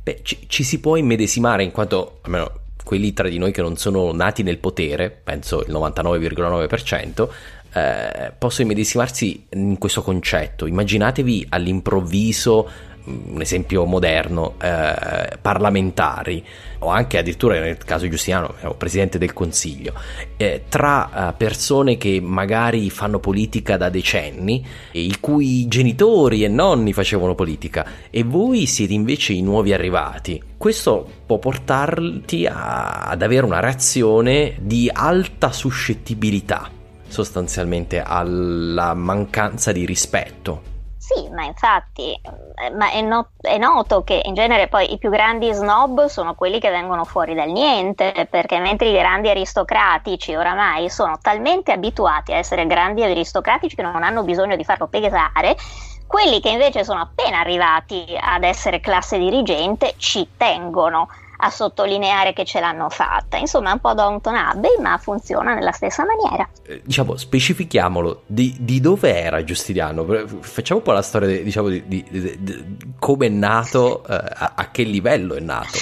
Beh, ci, ci si può immedesimare in quanto, almeno quelli tra di noi che non sono nati nel potere, penso il 99,9%, eh, possono immedesimarsi in questo concetto. Immaginatevi all'improvviso un esempio moderno, eh, parlamentari o anche addirittura nel caso Giustiniano, presidente del Consiglio, eh, tra eh, persone che magari fanno politica da decenni, i cui genitori e nonni facevano politica e voi siete invece i nuovi arrivati. Questo può portarti a, ad avere una reazione di alta suscettibilità sostanzialmente alla mancanza di rispetto sì, ma infatti eh, ma è, not- è, noto che in genere poi i più grandi snob sono quelli che vengono fuori dal niente, perché mentre i grandi aristocratici oramai sono talmente abituati a essere grandi aristocratici che non hanno bisogno di farlo pesare, quelli che invece sono appena arrivati ad essere classe dirigente ci tengono a sottolineare che ce l'hanno fatta. Insomma, è un po' Downton Abbey, ma funziona nella stessa maniera. Eh, diciamo, specifichiamolo, di, di, dove era Giustiniano? Facciamo un po' la storia, diciamo, di, di, di come è nato, eh, a, a che livello è nato.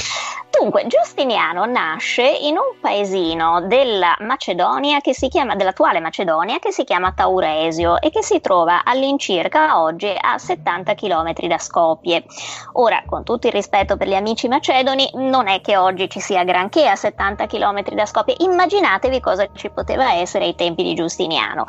Dunque, Giustiniano nasce in un paesino della Macedonia che si chiama, dell'attuale Macedonia che si chiama Tauresio e che si trova all'incirca oggi a 70 km da Skopje. Ora, con tutto il rispetto per gli amici macedoni, non è che oggi ci sia granché a 70 km da Skopje. Immaginatevi cosa ci poteva essere ai tempi di Giustiniano.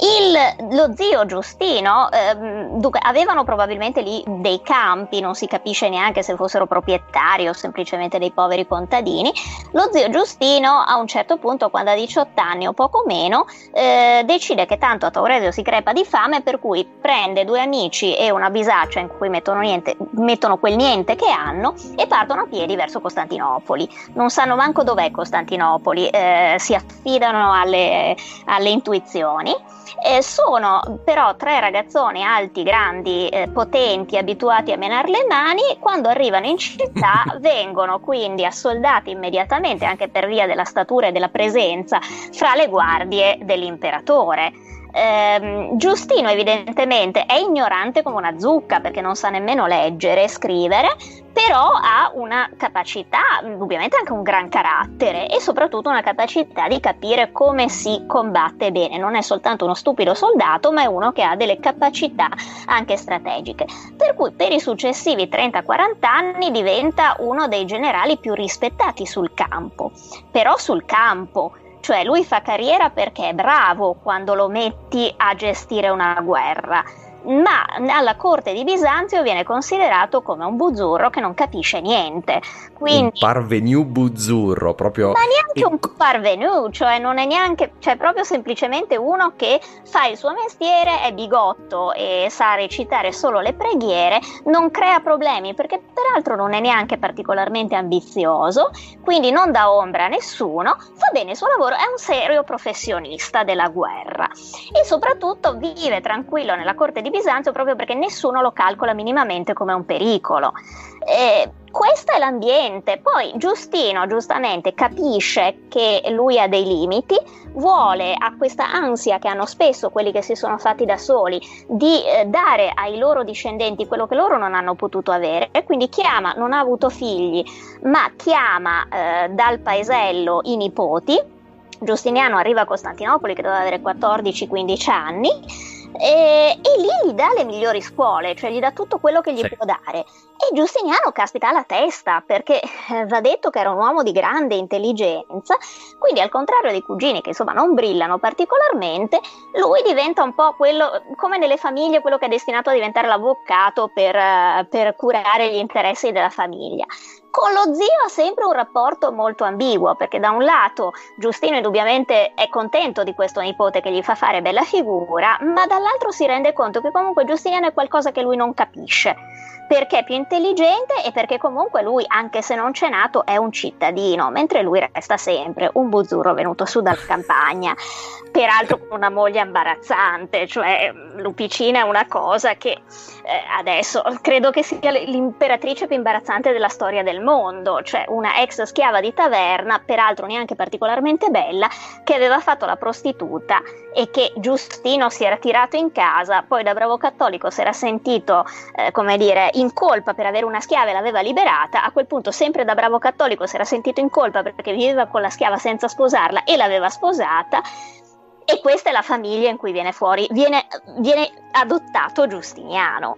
Il, lo zio Giustino, ehm, dunque, avevano probabilmente lì dei campi, non si capisce neanche se fossero proprietari o semplicemente ovviamente dei poveri contadini, lo zio Giustino a un certo punto, quando ha 18 anni o poco meno, eh, decide che tanto a Tauresio si crepa di fame, per cui prende due amici e una bisaccia in cui mettono, niente, mettono quel niente che hanno e partono a piedi verso Costantinopoli. Non sanno manco dov'è Costantinopoli, eh, si affidano alle, alle intuizioni. Eh, sono però tre ragazzoni alti, grandi, eh, potenti, abituati a menare le mani. Quando arrivano in città vengono quindi assoldati immediatamente, anche per via della statura e della presenza, fra le guardie dell'imperatore ehm, Giustino evidentemente è ignorante come una zucca perché non sa nemmeno leggere e scrivere, però ha una capacità, ovviamente anche un gran carattere e soprattutto una capacità di capire come si combatte bene. Non è soltanto uno stupido soldato, ma è uno che ha delle capacità anche strategiche. Per cui per i successivi 30-40 anni diventa uno dei generali più rispettati sul campo. Però sul campo cioè lui fa carriera perché è bravo quando lo metti a gestire una guerra ma alla corte di Bisanzio viene considerato come un buzzurro che non capisce niente. Quindi, un parvenu buzzurro, proprio... Ma neanche un parvenu, cioè non è neanche, cioè proprio semplicemente uno che fa il suo mestiere, è bigotto e sa recitare solo le preghiere, non crea problemi perché peraltro non è neanche particolarmente ambizioso, quindi non dà ombra a nessuno, fa bene il suo lavoro, è un serio professionista della guerra e soprattutto vive tranquillo nella corte di Bisanzio proprio perché nessuno lo calcola minimamente come un pericolo. Eh, questo è l'ambiente. Poi Giustino giustamente capisce che lui ha dei limiti, vuole a questa ansia che hanno spesso quelli che si sono fatti da soli di eh, dare ai loro discendenti quello che loro non hanno potuto avere, e quindi chiama, non ha avuto figli, ma chiama eh, dal paesello i nipoti. Giustiniano arriva a Costantinopoli che doveva avere 14-15 anni e, e, lì gli dà le migliori scuole, cioè gli dà tutto quello che gli sì. può dare. E Giustiniano caspita alla testa, perché eh, va detto che era un uomo di grande intelligenza, quindi al contrario dei cugini che insomma non brillano particolarmente, lui diventa un po' quello, come nelle famiglie, quello che è destinato a diventare l'avvocato per, uh, per curare gli interessi della famiglia. Con lo zio ha sempre un rapporto molto ambiguo, perché da un lato Giustino indubbiamente è contento di questo nipote che gli fa fare bella figura, ma dall'altro si rende conto che comunque Giustiniano è qualcosa che lui non capisce perché è più intelligente e perché comunque lui, anche se non c'è nato, è un cittadino, mentre lui resta sempre un buzzurro venuto su dalla campagna, peraltro con una moglie imbarazzante, cioè Lupicina è una cosa che eh, adesso credo che sia l'imperatrice più imbarazzante della storia del mondo, cioè una ex schiava di taverna, peraltro neanche particolarmente bella, che aveva fatto la prostituta e che Giustino si era tirato in casa, poi da bravo cattolico si era sentito, eh, come dire, in colpa per avere una schiava e l'aveva liberata, a quel punto sempre da bravo cattolico si era sentito in colpa perché viveva con la schiava senza sposarla e l'aveva sposata. E questa è la famiglia in cui viene fuori, viene, viene adottato Giustiniano.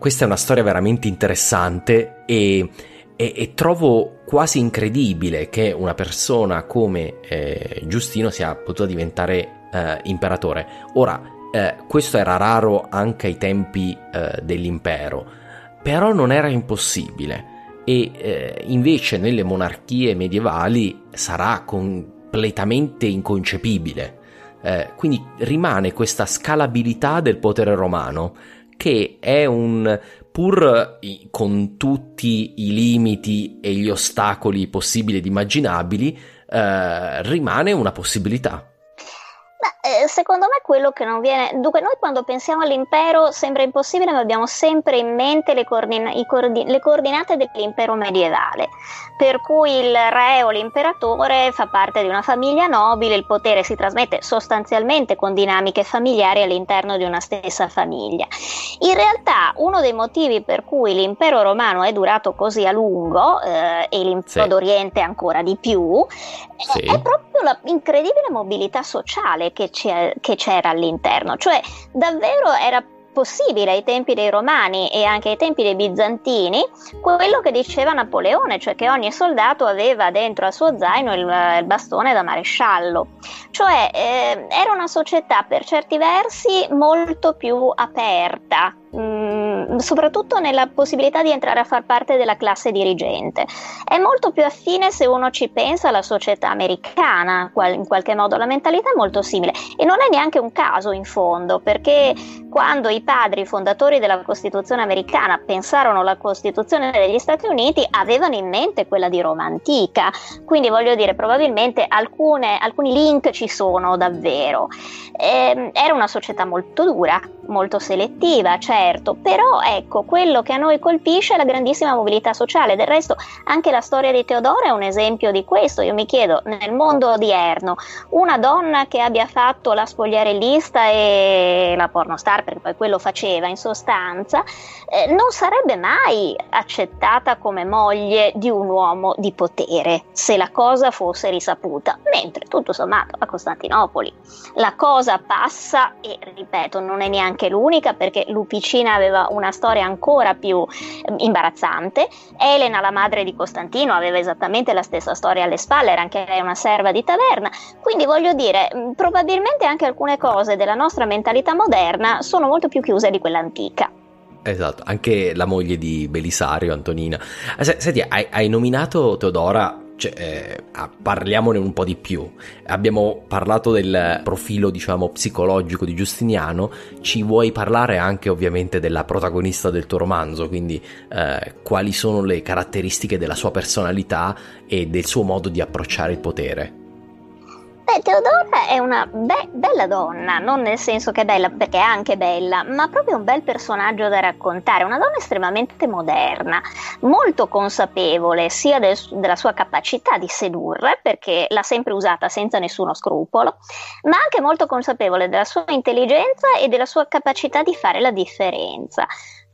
Questa è una storia veramente interessante e, e, e trovo quasi incredibile che una persona come eh, Giustino sia potuta diventare eh, imperatore. Ora, eh, questo era raro anche ai tempi eh, dell'impero, però non era impossibile e eh, invece nelle monarchie medievali sarà completamente inconcepibile. Eh, quindi rimane questa scalabilità del potere romano che è un pur con tutti i limiti e gli ostacoli possibili ed immaginabili, eh, rimane una possibilità. Beh, eh, secondo me quello che non viene. Dunque, noi quando pensiamo all'impero sembra impossibile, ma abbiamo sempre in mente le, coordina... coordin... le coordinate dell'impero medievale. Per cui il re o l'imperatore fa parte di una famiglia nobile, il potere si trasmette sostanzialmente con dinamiche familiari all'interno di una stessa famiglia. In realtà, uno dei motivi per cui l'impero romano è durato così a lungo eh, e l'impero sì. d'Oriente ancora di più, sì. è proprio l'incredibile mobilità sociale che, che c'era all'interno, cioè davvero era possibile ai tempi dei Romani e anche ai tempi dei Bizantini quello che diceva Napoleone, cioè che ogni soldato aveva dentro al suo zaino il, il bastone da maresciallo. Cioè eh, era una società per certi versi molto più aperta, mm, soprattutto nella possibilità di entrare a far parte della classe dirigente. È molto più affine se uno ci pensa alla società americana, in qualche modo la mentalità è molto simile e non è neanche un caso in fondo, perché quando i padri fondatori della Costituzione americana pensarono alla Costituzione degli Stati Uniti, avevano in mente quella di Roma antica, quindi voglio dire, probabilmente alcune, alcuni link ci sono davvero. Eh, era una società molto dura, molto selettiva, certo, però ecco, quello che a noi colpisce è la grandissima mobilità sociale. Del resto, anche la storia di Teodora è un esempio di questo. Io mi chiedo, nel mondo odierno, una donna che abbia fatto la spogliarellista e la pornostar, perché poi quello faceva in sostanza, eh, non sarebbe mai accettata come moglie di un uomo di potere, se la cosa fosse risaputa. Mentre, tutto sommato, a Costantinopoli la cosa passa e, ripeto, non è neanche l'unica perché Lupicina aveva una storia ancora più eh, imbarazzante. Elena, la madre di Costantino, aveva esattamente la stessa storia alle spalle, era anche lei una serva di taverna. Quindi voglio dire, mm, probabilmente anche alcune cose della nostra mentalità moderna sono molto più chiuse di quella antica. Esatto, anche la moglie di Belisario, Antonina. Eh, senti, hai, hai nominato Teodora cioè, eh, ah, parliamone un po' di più. Abbiamo parlato del profilo, diciamo, psicologico di Giustiniano, ci vuoi parlare anche ovviamente della protagonista del tuo romanzo, quindi eh, quali sono le caratteristiche della sua personalità e del suo modo di approcciare il potere? Beh, Teodora è una be- bella donna, non nel senso che è bella perché è anche bella, ma proprio un bel personaggio da raccontare, una donna estremamente moderna, molto consapevole sia del, della sua capacità di sedurre, perché l'ha sempre usata senza nessuno scrupolo, ma anche molto consapevole della sua intelligenza e della sua capacità di fare la differenza.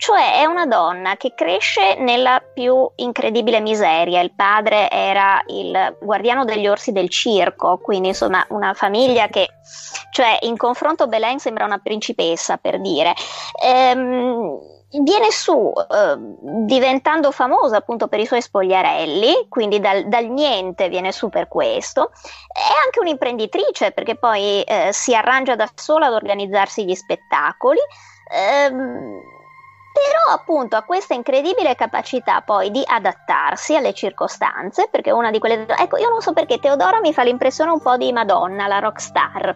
Cioè è una donna che cresce nella più incredibile miseria. Il padre era il guardiano degli orsi del circo, quindi insomma una famiglia che, cioè in confronto Belen sembra una principessa per dire. Ehm, viene su eh, diventando famosa appunto per i suoi spogliarelli, quindi dal, dal, niente viene su per questo. È anche un'imprenditrice perché poi eh, si arrangia da sola ad organizzarsi gli spettacoli. Ehm, però appunto ha questa incredibile capacità poi di adattarsi alle circostanze, perché una di quelle... Ecco, io non so perché Teodora mi fa l'impressione un po' di Madonna, la rockstar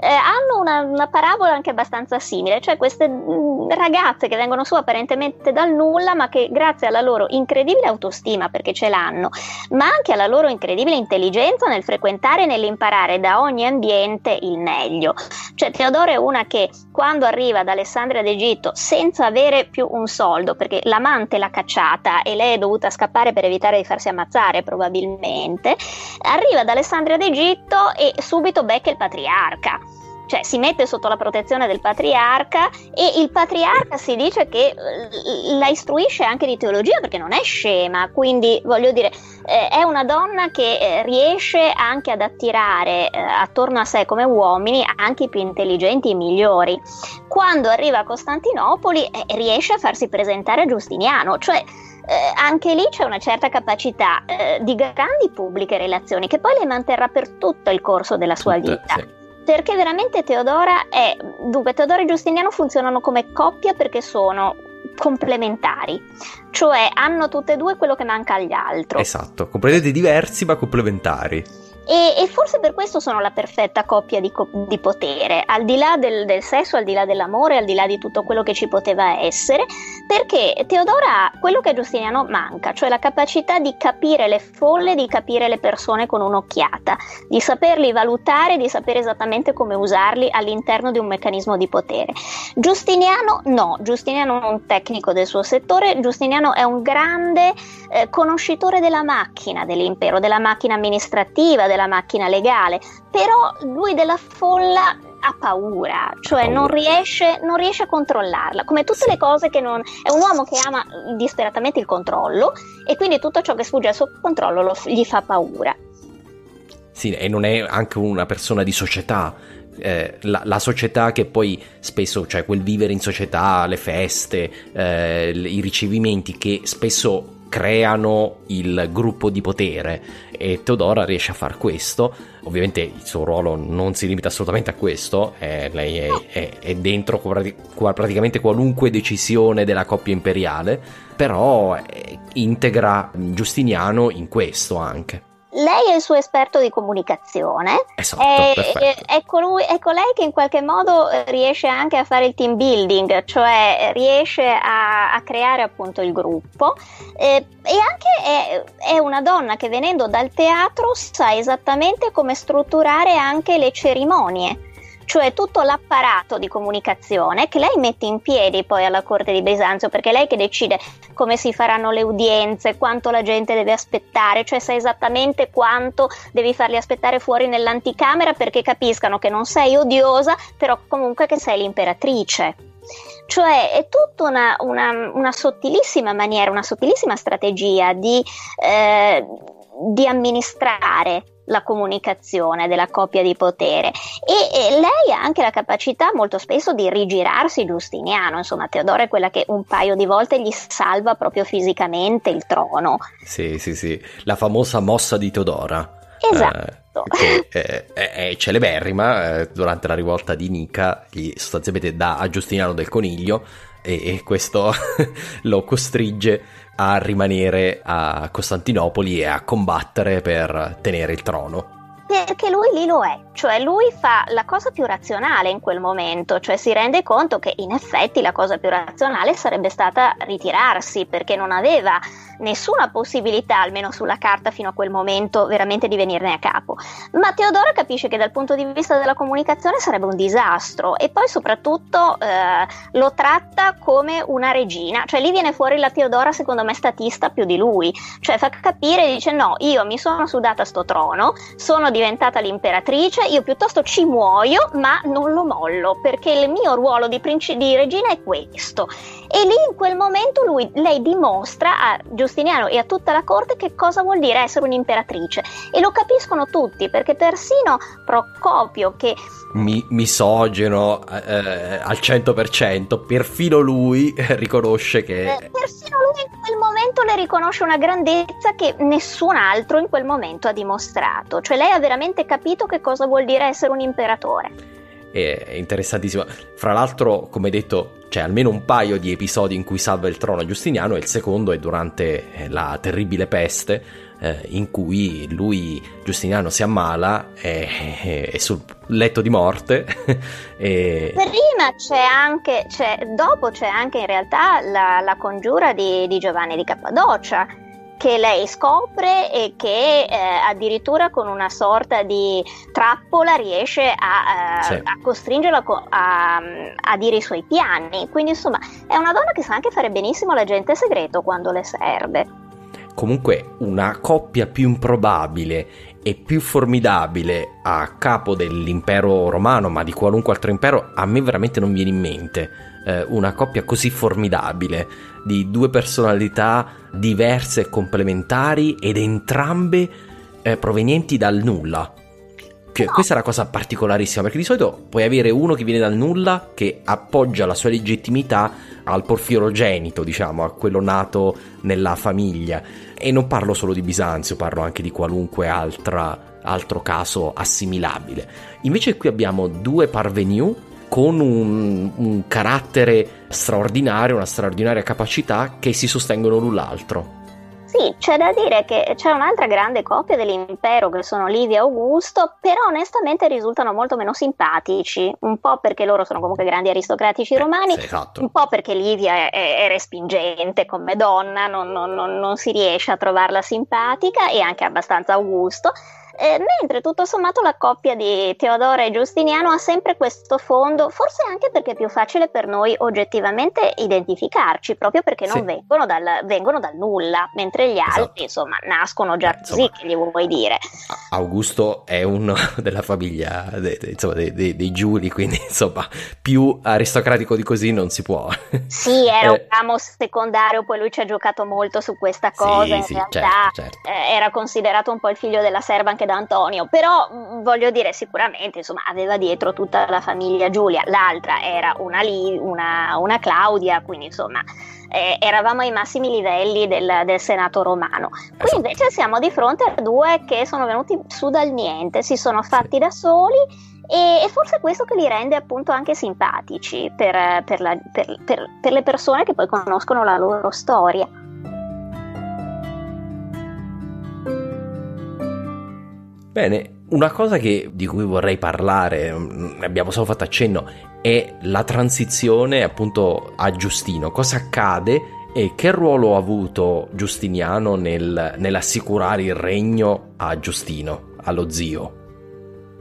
eh, hanno una, una, parabola anche abbastanza simile, cioè queste mh, mm, ragazze che vengono su apparentemente dal nulla, ma che grazie alla loro incredibile autostima, perché ce l'hanno, ma anche alla loro incredibile intelligenza nel frequentare e nell'imparare da ogni ambiente il meglio. Cioè Teodoro è una che quando arriva da Alessandria d'Egitto senza avere più un soldo, perché l'amante l'ha cacciata e lei è dovuta scappare per evitare di farsi ammazzare probabilmente, arriva da Alessandria d'Egitto e subito becca il patriarca cioè si mette sotto la protezione del patriarca e il patriarca si dice che eh, la istruisce anche di teologia perché non è scema, quindi voglio dire eh, è una donna che eh, riesce anche ad attirare eh, attorno a sé come uomini anche i più intelligenti e migliori. Quando arriva a Costantinopoli eh, riesce a farsi presentare a Giustiniano, cioè eh, anche lì c'è una certa capacità eh, di grandi pubbliche relazioni che poi le manterrà per tutto il corso della sua vita. Sì perché veramente Teodora è dunque Teodora e Giustiniano funzionano come coppia perché sono complementari, cioè hanno tutte e due quello che manca agli altri. Esatto, completamente diversi ma complementari. E, e, forse per questo sono la perfetta coppia di, di potere, al di là del, del, sesso, al di là dell'amore, al di là di tutto quello che ci poteva essere, perché Teodora ha quello che a Giustiniano manca, cioè la capacità di capire le folle, di capire le persone con un'occhiata, di saperli valutare, di sapere esattamente come usarli all'interno di un meccanismo di potere. Giustiniano no, Giustiniano è un tecnico del suo settore, Giustiniano è un grande eh, conoscitore della macchina dell'impero, della macchina amministrativa, della macchina legale, però lui della folla ha paura, cioè paura. Non, riesce, non, riesce, a controllarla, come tutte le cose che non... è un uomo che ama disperatamente il controllo e quindi tutto ciò che sfugge al suo controllo lo, gli fa paura. Sì, e non è anche una persona di società, eh, la, la, società che poi spesso, cioè quel vivere in società, le feste, eh, i ricevimenti che spesso creano il gruppo di potere. E Teodora riesce a far questo. Ovviamente il suo ruolo non si limita assolutamente a questo, eh, lei è, è, è dentro praticamente qualunque decisione della coppia imperiale, però eh, integra Giustiniano in questo anche lei è il suo esperto di comunicazione, esatto, è, è, è, colui, è, colei che in qualche modo eh, riesce anche a fare il team building, cioè riesce a, a creare appunto il gruppo. Eh, e anche è, una donna che venendo dal teatro sa esattamente come strutturare anche le cerimonie cioè tutto l'apparato di comunicazione che lei mette in piedi poi alla corte di Bisanzio, perché è lei che decide come si faranno le udienze, quanto la gente deve aspettare, cioè sa esattamente quanto devi farli aspettare fuori nell'anticamera perché capiscano che non sei odiosa, però comunque che sei l'imperatrice. Cioè è tutta una, una, una sottilissima maniera, una sottilissima strategia di, eh, di amministrare la comunicazione della coppia di potere e, e, lei ha anche la capacità molto spesso di rigirarsi Giustiniano, insomma Teodoro è quella che un paio di volte gli salva proprio fisicamente il trono. Sì, sì, sì, la famosa mossa di Teodora. Esatto. Eh, che è, è, celeberrima eh, durante la rivolta di Nica, gli sostanzialmente dà a Giustiniano del coniglio e, e questo lo costringe a rimanere a Costantinopoli e a combattere per tenere il trono. Perché lui lì lo è, cioè lui fa la cosa più razionale in quel momento, cioè si rende conto che in effetti la cosa più razionale sarebbe stata ritirarsi perché non aveva nessuna possibilità, almeno sulla carta fino a quel momento, veramente di venirne a capo. Ma Teodora capisce che dal punto di vista della comunicazione sarebbe un disastro e poi soprattutto eh, lo tratta come una regina, cioè lì viene fuori la Teodora secondo me statista più di lui, cioè fa capire, dice no, io mi sono sudata sto trono, sono di diventata l'imperatrice, io piuttosto ci muoio, ma non lo mollo, perché il mio ruolo di, princi- di regina è questo. E lì in quel momento lui, lei dimostra a Giustiniano e a tutta la corte che cosa vuol dire essere un'imperatrice. E lo capiscono tutti, perché persino Procopio, che mi, misogeno eh, al 100%, perfino lui riconosce che... Eh, persino lui in quel momento le riconosce una grandezza che nessun altro in quel momento ha dimostrato, cioè lei ha veramente capito che cosa vuol dire essere un imperatore. È interessantissimo. Fra l'altro, come detto, c'è almeno un paio di episodi in cui salva il trono a Giustiniano e il secondo è durante eh, la terribile peste eh, in cui lui, Giustiniano, si ammala, è, è sul letto di morte. e... Prima c'è anche, c'è, dopo c'è anche in realtà la, la congiura di, di Giovanni di Cappadocia che lei scopre e che eh, addirittura con una sorta di trappola riesce a, eh, sì. a costringerla a, a, dire i suoi piani. Quindi insomma è una donna che sa anche fare benissimo l'agente segreto quando le serve. Comunque una coppia più improbabile e più formidabile a capo dell'impero romano, ma di qualunque altro impero, a me veramente non viene in mente eh, una coppia così formidabile di due personalità diverse e complementari ed entrambe eh, provenienti dal nulla. Che. Questa è una cosa particolarissima perché di solito puoi avere uno che viene dal nulla che appoggia la sua legittimità al porfirogenito, diciamo, a quello nato nella famiglia. E non parlo solo di Bisanzio, parlo anche di qualunque altra, altro caso assimilabile. Invece qui abbiamo due parvenu con un, un carattere straordinario, una straordinaria capacità che si sostengono l'un l'altro. Sì, c'è da dire che c'è un'altra grande coppia dell'impero che sono Livia e Augusto, però onestamente risultano molto meno simpatici, un po' perché loro sono comunque grandi aristocratici eh, romani, eh, esatto. un po' perché Livia è, è, è respingente come donna, non, non, non, non si riesce a trovarla simpatica e anche abbastanza Augusto. Eh, mentre tutto sommato la coppia di Teodora e Giustiniano ha sempre questo fondo, forse anche perché è più facile per noi oggettivamente identificarci, proprio perché non sì. vengono, dal, vengono, dal, nulla, mentre gli esatto. altri insomma nascono già eh, così, che gli vuoi dire. Augusto è uno della famiglia de, de, insomma, dei, dei, dei Giuli, quindi insomma più aristocratico di così non si può. Sì, era eh. un ramo secondario, poi lui ci ha giocato molto su questa cosa, sì, in sì, realtà certo, certo. Eh, era considerato un po' il figlio della serva anche da Antonio, però mm, voglio dire sicuramente insomma aveva dietro tutta la famiglia Giulia, l'altra era una, una, una Claudia, quindi insomma eh, eravamo ai massimi livelli del, del, Senato romano. Qui esatto. invece siamo di fronte a due che sono venuti su dal niente, si sono fatti da soli e, e forse è questo che li rende appunto anche simpatici per, per, la, per, per le persone che poi conoscono la loro storia. Bene, una cosa che, di cui vorrei parlare, mm, abbiamo solo fatto accenno, è la transizione appunto a Giustino. Cosa accade e che ruolo ha avuto Giustiniano nel, nell'assicurare il regno a Giustino, allo zio?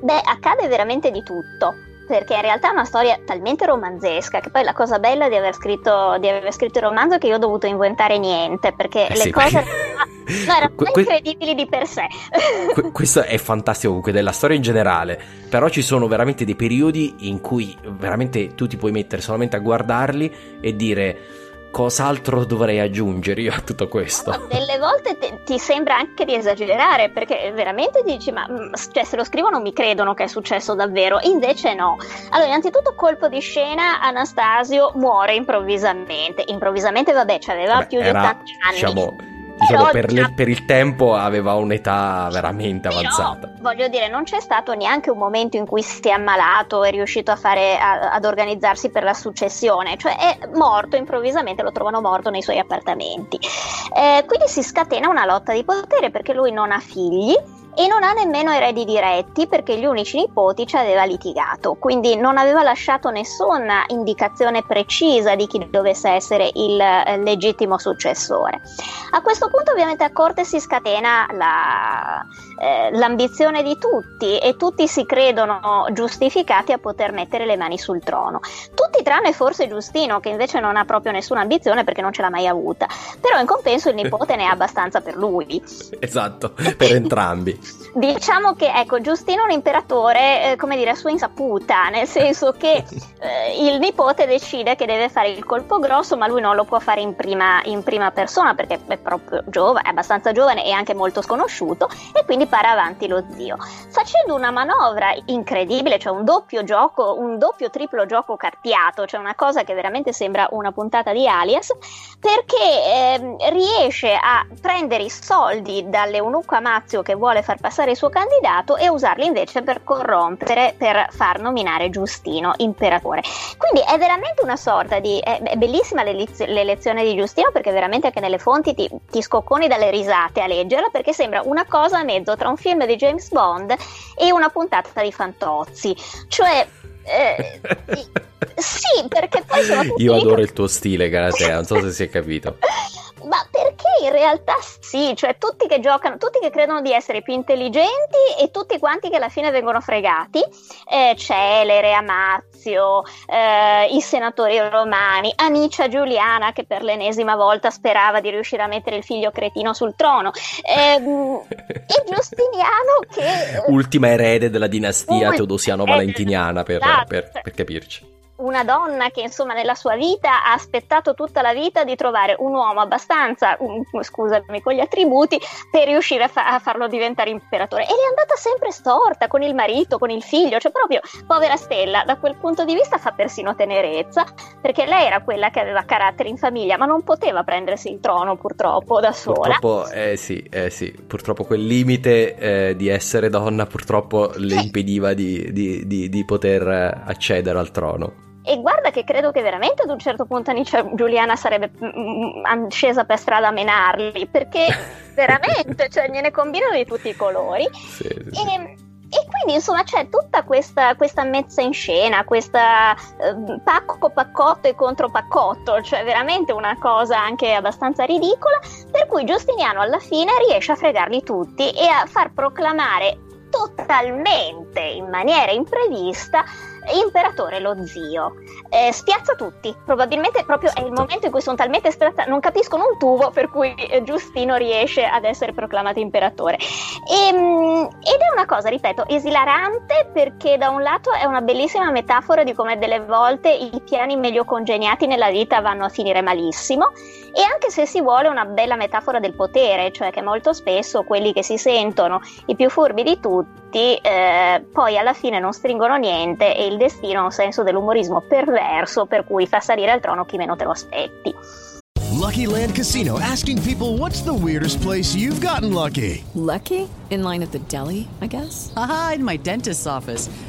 Beh, accade veramente di tutto perché in realtà è una storia talmente romanzesca che poi la cosa bella di aver scritto, di aver scritto il romanzo è che io ho dovuto inventare niente perché eh le sì, cose perché... no, erano que- incredibili di per sé. que- questo è fantastico comunque della storia in generale, però ci sono veramente dei periodi in cui veramente tu ti puoi mettere solamente a guardarli e dire Cos'altro dovrei aggiungere io a tutto questo? No, delle volte te, ti sembra anche di esagerare perché veramente dici ma mm, cioè, se lo scrivo non mi credono che è successo davvero, invece no. Allora innanzitutto colpo di scena Anastasio muore improvvisamente, improvvisamente vabbè ci aveva più di 80 anni. Diciamo diciamo, per, le, per, il tempo aveva un'età veramente avanzata. Però, voglio dire, non c'è stato neanche un momento in cui si è ammalato e è riuscito a fare, a, ad organizzarsi per la successione, cioè è morto improvvisamente, lo trovano morto nei suoi appartamenti. Eh, quindi si scatena una lotta di potere perché lui non ha figli e non ha nemmeno eredi diretti perché gli unici nipoti ci aveva litigato, quindi non aveva lasciato nessuna indicazione precisa di chi dovesse essere il eh, legittimo successore. A questo punto ovviamente a corte si scatena la, eh, l'ambizione di tutti e tutti si credono giustificati a poter mettere le mani sul trono. Tutti tranne forse Giustino che invece non ha proprio nessuna ambizione perché non ce l'ha mai avuta, però in compenso il nipote ne ha abbastanza per lui. Esatto, per entrambi. Diciamo che ecco, Giustino è un imperatore, eh, come dire, a sua insaputa, nel senso che eh, il nipote decide che deve fare il colpo grosso, ma lui non lo può fare in prima, in prima persona perché è proprio giovane, è abbastanza giovane e anche molto sconosciuto, e quindi para avanti lo zio. Facendo una manovra incredibile, cioè un doppio gioco, un doppio triplo gioco carpiato, cioè una cosa che veramente sembra una puntata di Alias, perché eh, riesce a prendere i soldi dall'eunuco Amazio che vuole far passare il suo candidato e usarli invece per corrompere, per far nominare Giustino imperatore. Quindi è veramente una sorta di... è, bellissima l'elezione di Giustino perché veramente anche nelle fonti ti, ti scocconi dalle risate a leggerla perché sembra una cosa a mezzo tra un film di James Bond e una puntata di Fantozzi. Cioè... Eh, sì, perché poi sono Io adoro il tuo stile, Galatea, non so se si è capito. Ma perché in realtà sì, cioè tutti che giocano, tutti che credono di essere più intelligenti e tutti quanti che alla fine vengono fregati, eh, Celere, Amazio, eh, i senatori romani, Anicia Giuliana che per l'ennesima volta sperava di riuscire a mettere il figlio cretino sul trono, eh, e Giustiniano che... Ultima erede della dinastia teodosiano-valentiniana per, esatto. per, per capirci una donna che insomma nella sua vita ha aspettato tutta la vita di trovare un uomo abbastanza, um, scusami, con gli attributi per riuscire a, fa- a, farlo diventare imperatore. E le è andata sempre storta con il marito, con il figlio, cioè proprio povera Stella, da quel punto di vista fa persino tenerezza, perché lei era quella che aveva carattere in famiglia, ma non poteva prendersi il trono purtroppo da sola. Purtroppo, eh sì, eh sì, purtroppo quel limite eh, di essere donna purtroppo le impediva di, di, di, di poter accedere al trono. E guarda che credo che veramente ad un certo punto Anicia Giuliana sarebbe mm, mm, scesa per strada a menarli, perché veramente, cioè, gliene combinano di tutti i colori. Sì, sì. E, e quindi insomma c'è tutta questa, questa mezza in scena, questa eh, pacco paccotto e contro paccotto, cioè veramente una cosa anche abbastanza ridicola, per cui Giustiniano alla fine riesce a fregarli tutti e a far proclamare totalmente in maniera imprevista imperatore lo zio. Eh, spiazza tutti, probabilmente proprio è il momento in cui sono talmente spiazzati, non capiscono un tubo per cui eh, Giustino riesce ad essere proclamato imperatore. E, ehm, ed è una cosa, ripeto, esilarante perché da un lato è una bellissima metafora di come delle volte i piani meglio congeniati nella vita vanno a finire malissimo e anche se si vuole una bella metafora del potere, cioè che molto spesso quelli che si sentono i più furbi di tutti eh, poi alla fine non stringono niente e il destino ha un senso dell'umorismo perverso per cui fa salire al trono chi meno te lo aspetti. Lucky Land Casino asking people what's the weirdest place you've gotten lucky? Lucky? In line at the deli, I guess. Aha, in my dentist's office.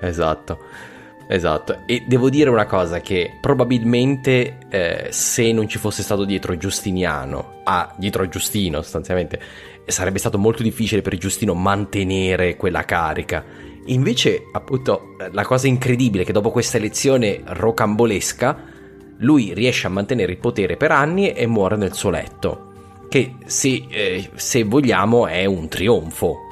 Esatto. Esatto, e devo dire una cosa che probabilmente eh, se non ci fosse stato dietro Giustiniano, ah, dietro Giustino sostanzialmente, sarebbe stato molto difficile per Giustino mantenere quella carica. Invece, appunto, la cosa incredibile è che dopo questa elezione rocambolesca, lui riesce a mantenere il potere per anni e muore nel suo letto. Che se, eh, se vogliamo è un trionfo,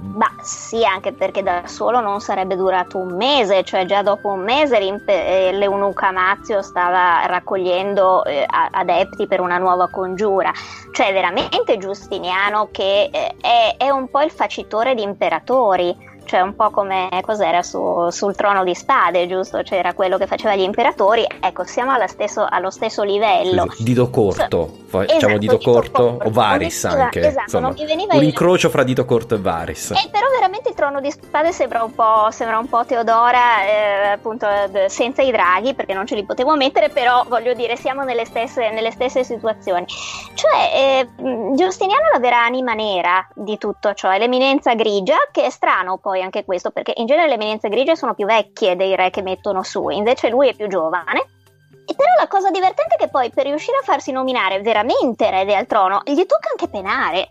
ma sì, anche perché da solo non sarebbe durato un mese, cioè già dopo un mese eh, l'Eunuca Mazio stava raccogliendo eh, adepti per una nuova congiura. Cioè veramente Giustiniano che eh, è, è un po' il facitore di imperatori, cioè un po' come cos'era su, sul trono di spade, giusto? C'era quello che faceva gli imperatori, ecco, siamo stesso, allo stesso livello. Dito corto, facciamo esatto, dito, dito corto, corto, o Varis veniva, anche. Esatto, Insomma, un incrocio fra dito corto e Varis. E però veramente il trono di spade sembra un po', sembra un po Teodora, eh, appunto, senza i draghi, perché non ce li potevo mettere, però voglio dire, siamo nelle stesse, nelle stesse situazioni. Cioè, eh, Giustiniano è la vera anima nera di tutto ciò, è l'eminenza grigia, che è strano poi anche questo, perché in genere le eminenze grigie sono più vecchie dei re che mettono su, invece lui è più giovane. E però la cosa divertente è che poi per riuscire a farsi nominare veramente erede al trono, gli tocca anche penare.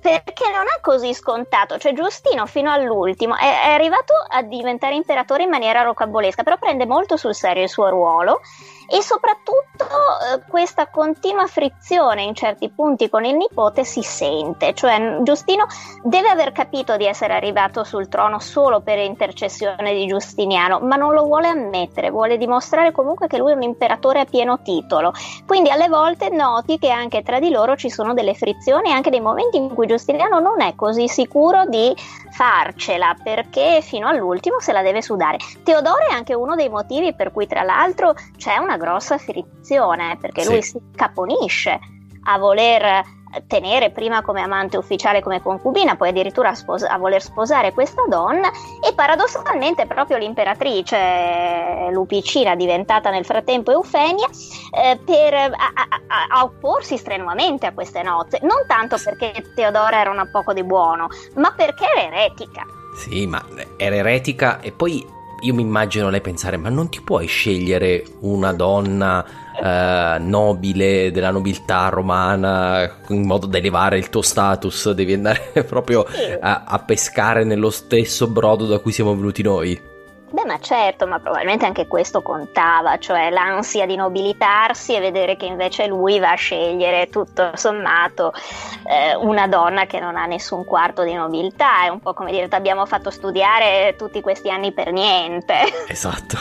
Perché non è così scontato, cioè Giustino fino all'ultimo è, è arrivato a diventare imperatore in maniera rocambolesca, però prende molto sul serio il suo ruolo e soprattutto eh, questa continua frizione in certi punti con il nipote si sente, cioè Giustino deve aver capito di essere arrivato sul trono solo per intercessione di Giustiniano, ma non lo vuole ammettere, vuole dimostrare comunque che lui è un imperatore a pieno titolo. Quindi alle volte noti che anche tra di loro ci sono delle frizioni, anche dei momenti in cui Giustiniano non è così sicuro di farcela perché fino all'ultimo se la deve sudare. Teodoro è anche uno dei motivi per cui tra l'altro c'è una grossa frizione perché sì. lui si caponisce a voler tenere prima come amante ufficiale, come concubina, poi addirittura a, sposa- a, voler sposare questa donna e paradossalmente proprio l'imperatrice Lupicina, diventata nel frattempo Eufenia, eh, per a, a, a, opporsi strenuamente a queste nozze, non tanto perché Teodora era una poco di buono, ma perché era eretica. Sì, ma era eretica e poi io mi immagino lei pensare, ma non ti puoi scegliere una donna eh, nobile della nobiltà romana in modo da elevare il tuo status, devi andare proprio a, a pescare nello stesso brodo da cui siamo venuti noi. Beh, ma certo, ma probabilmente anche questo contava, cioè l'ansia di nobilitarsi e vedere che invece lui va a scegliere tutto sommato eh, una donna che non ha nessun quarto di nobiltà, è un po' come dire ti abbiamo fatto studiare tutti questi anni per niente. Esatto,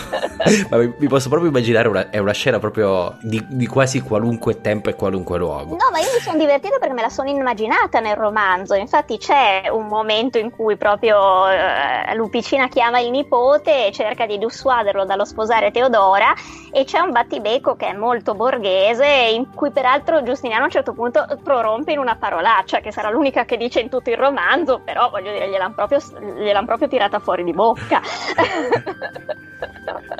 ma mi posso proprio immaginare, una, è una scena proprio di, di, quasi qualunque tempo e qualunque luogo. No, ma io mi sono divertita perché me la sono immaginata nel romanzo, infatti c'è un momento in cui proprio eh, Lupicina chiama il nipote cerca di dissuaderlo dallo sposare Teodora e c'è un battibecco che è molto borghese in cui peraltro Giustiniano a un certo punto prorompe in una parolaccia che sarà l'unica che dice in tutto il romanzo però voglio dire gliel'hanno proprio, gliel'han proprio tirata fuori di bocca.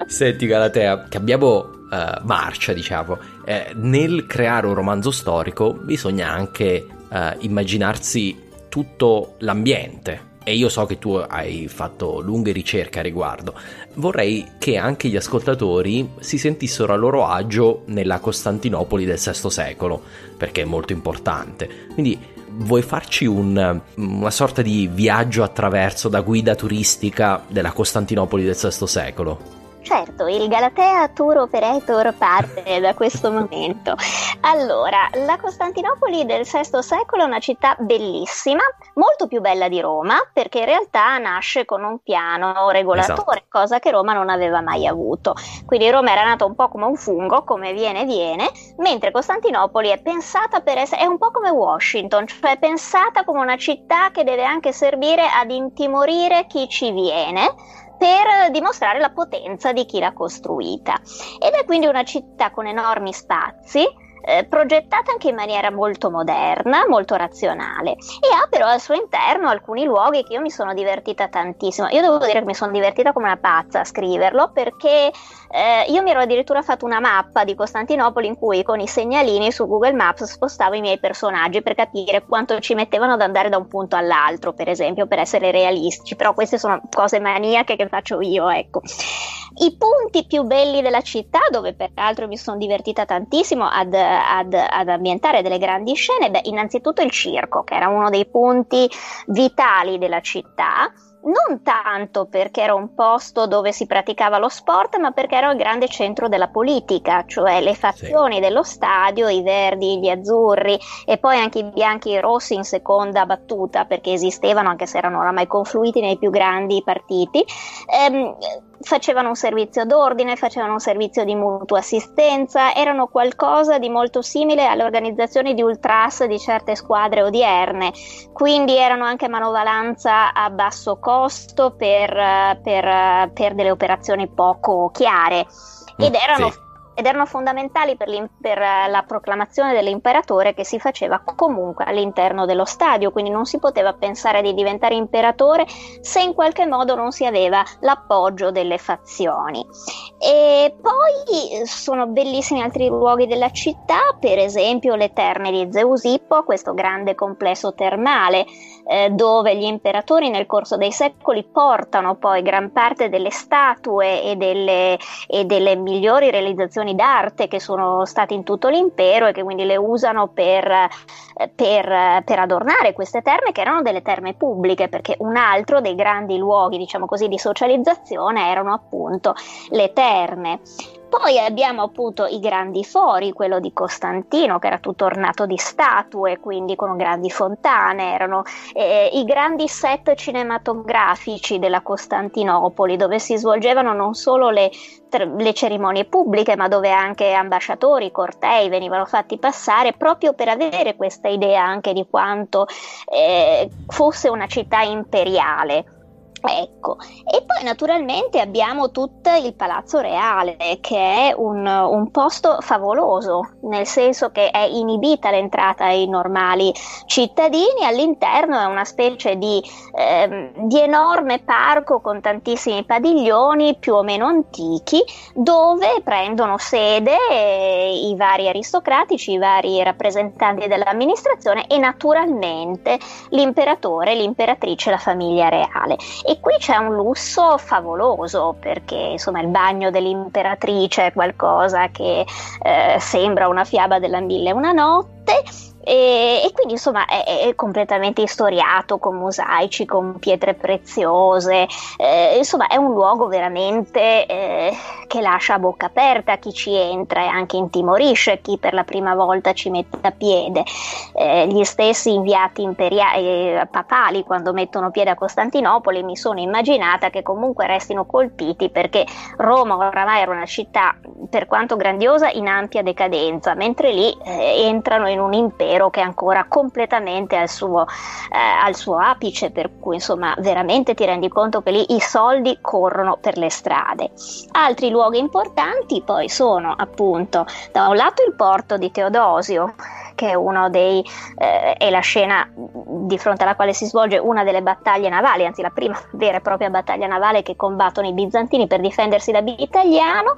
Senti Galatea, cambiamo uh, marcia diciamo eh, nel creare un romanzo storico bisogna anche uh, immaginarsi tutto l'ambiente e io so che tu hai fatto lunghe ricerche a riguardo, vorrei che anche gli ascoltatori si sentissero a loro agio nella Costantinopoli del VI secolo, perché è molto importante. Quindi vuoi farci un, una sorta di viaggio attraverso da guida turistica della Costantinopoli del VI secolo? Certo, il Galatea Tour Operator parte da questo momento. Allora, la Costantinopoli del VI secolo è una città bellissima, molto più bella di Roma, perché in realtà nasce con un piano regolatore, esatto. cosa che Roma non aveva mai avuto. Quindi Roma era nata un po' come un fungo, come viene viene, mentre Costantinopoli è pensata per essere, è un po' come Washington, cioè è pensata come una città che deve anche servire ad intimorire chi ci viene per dimostrare la potenza di chi l'ha costruita. Ed è quindi una città con enormi spazi, eh, progettata anche in maniera molto moderna, molto razionale e ha però al suo interno alcuni luoghi che io mi sono divertita tantissimo. Io devo dire che mi sono divertita come una pazza a scriverlo perché eh, io mi ero addirittura fatto una mappa di Costantinopoli in cui con i segnalini su Google Maps spostavo i miei personaggi per capire quanto ci mettevano ad andare da un punto all'altro, per esempio, per essere realistici, però queste sono cose maniache che faccio io, ecco. I punti più belli della città, dove peraltro mi sono divertita tantissimo ad, ad, ad ambientare delle grandi scene, beh, innanzitutto il circo, che era uno dei punti vitali della città non tanto perché era un posto dove si praticava lo sport, ma perché era il grande centro della politica, cioè le fazioni sì. dello stadio, i verdi, gli azzurri e poi anche i bianchi e i rossi in seconda battuta, perché esistevano anche se erano oramai confluiti nei più grandi partiti. Ehm, facevano un servizio d'ordine, facevano un servizio di mutua assistenza, erano qualcosa di molto simile alle organizzazioni di ultras di certe squadre odierne, quindi erano anche manovalanza a basso costo per, per, per delle operazioni poco chiare. Ed mm, erano sì ed erano fondamentali per, per, la proclamazione dell'imperatore che si faceva comunque all'interno dello stadio, quindi non si poteva pensare di diventare imperatore se in qualche modo non si aveva l'appoggio delle fazioni. E poi sono bellissimi altri luoghi della città, per esempio le terme di Zeusippo, questo grande complesso termale eh, dove gli imperatori nel corso dei secoli portano poi gran parte delle statue e delle, e delle migliori realizzazioni d'arte che sono state in tutto l'impero e che quindi le usano per, eh, per, per adornare queste terme che erano delle terme pubbliche perché un altro dei grandi luoghi diciamo così di socializzazione erano appunto le terme. Poi abbiamo appunto i grandi fori, quello di Costantino che era tutto ornato di statue, quindi con grandi fontane, erano eh, i grandi set cinematografici della Costantinopoli dove si svolgevano non solo le, le cerimonie pubbliche ma dove anche ambasciatori, cortei venivano fatti passare proprio per avere questa idea anche di quanto eh, fosse una città imperiale. Ecco, e poi naturalmente abbiamo tutto il Palazzo Reale, che è un, un, posto favoloso, nel senso che è inibita l'entrata ai normali cittadini, all'interno è una specie di, eh, di enorme parco con tantissimi padiglioni più o meno antichi, dove prendono sede eh, i vari aristocratici, i vari rappresentanti dell'amministrazione e naturalmente l'imperatore, l'imperatrice, la famiglia reale. E qui c'è un lusso favoloso perché insomma il bagno dell'imperatrice è qualcosa che eh, sembra una fiaba della mille e una notte e, e quindi insomma è, è, completamente istoriato con mosaici, con pietre preziose, eh, insomma è un luogo veramente eh, che lascia a bocca aperta chi ci entra e anche intimorisce chi per la prima volta ci mette a piede. Eh, gli stessi inviati imperiali, eh, papali quando mettono piede a Costantinopoli mi sono immaginata che comunque restino colpiti perché Roma oramai era una città per quanto grandiosa in ampia decadenza, mentre lì eh, entrano in un impero impero che è ancora completamente al suo, eh, al suo apice, per cui insomma veramente ti rendi conto che lì i soldi corrono per le strade. Altri luoghi importanti poi sono appunto da un lato il porto di Teodosio, che è uno dei eh, è la scena di fronte alla quale si svolge una delle battaglie navali, anzi la prima vera e propria battaglia navale che combattono i bizantini per difendersi da Italiano,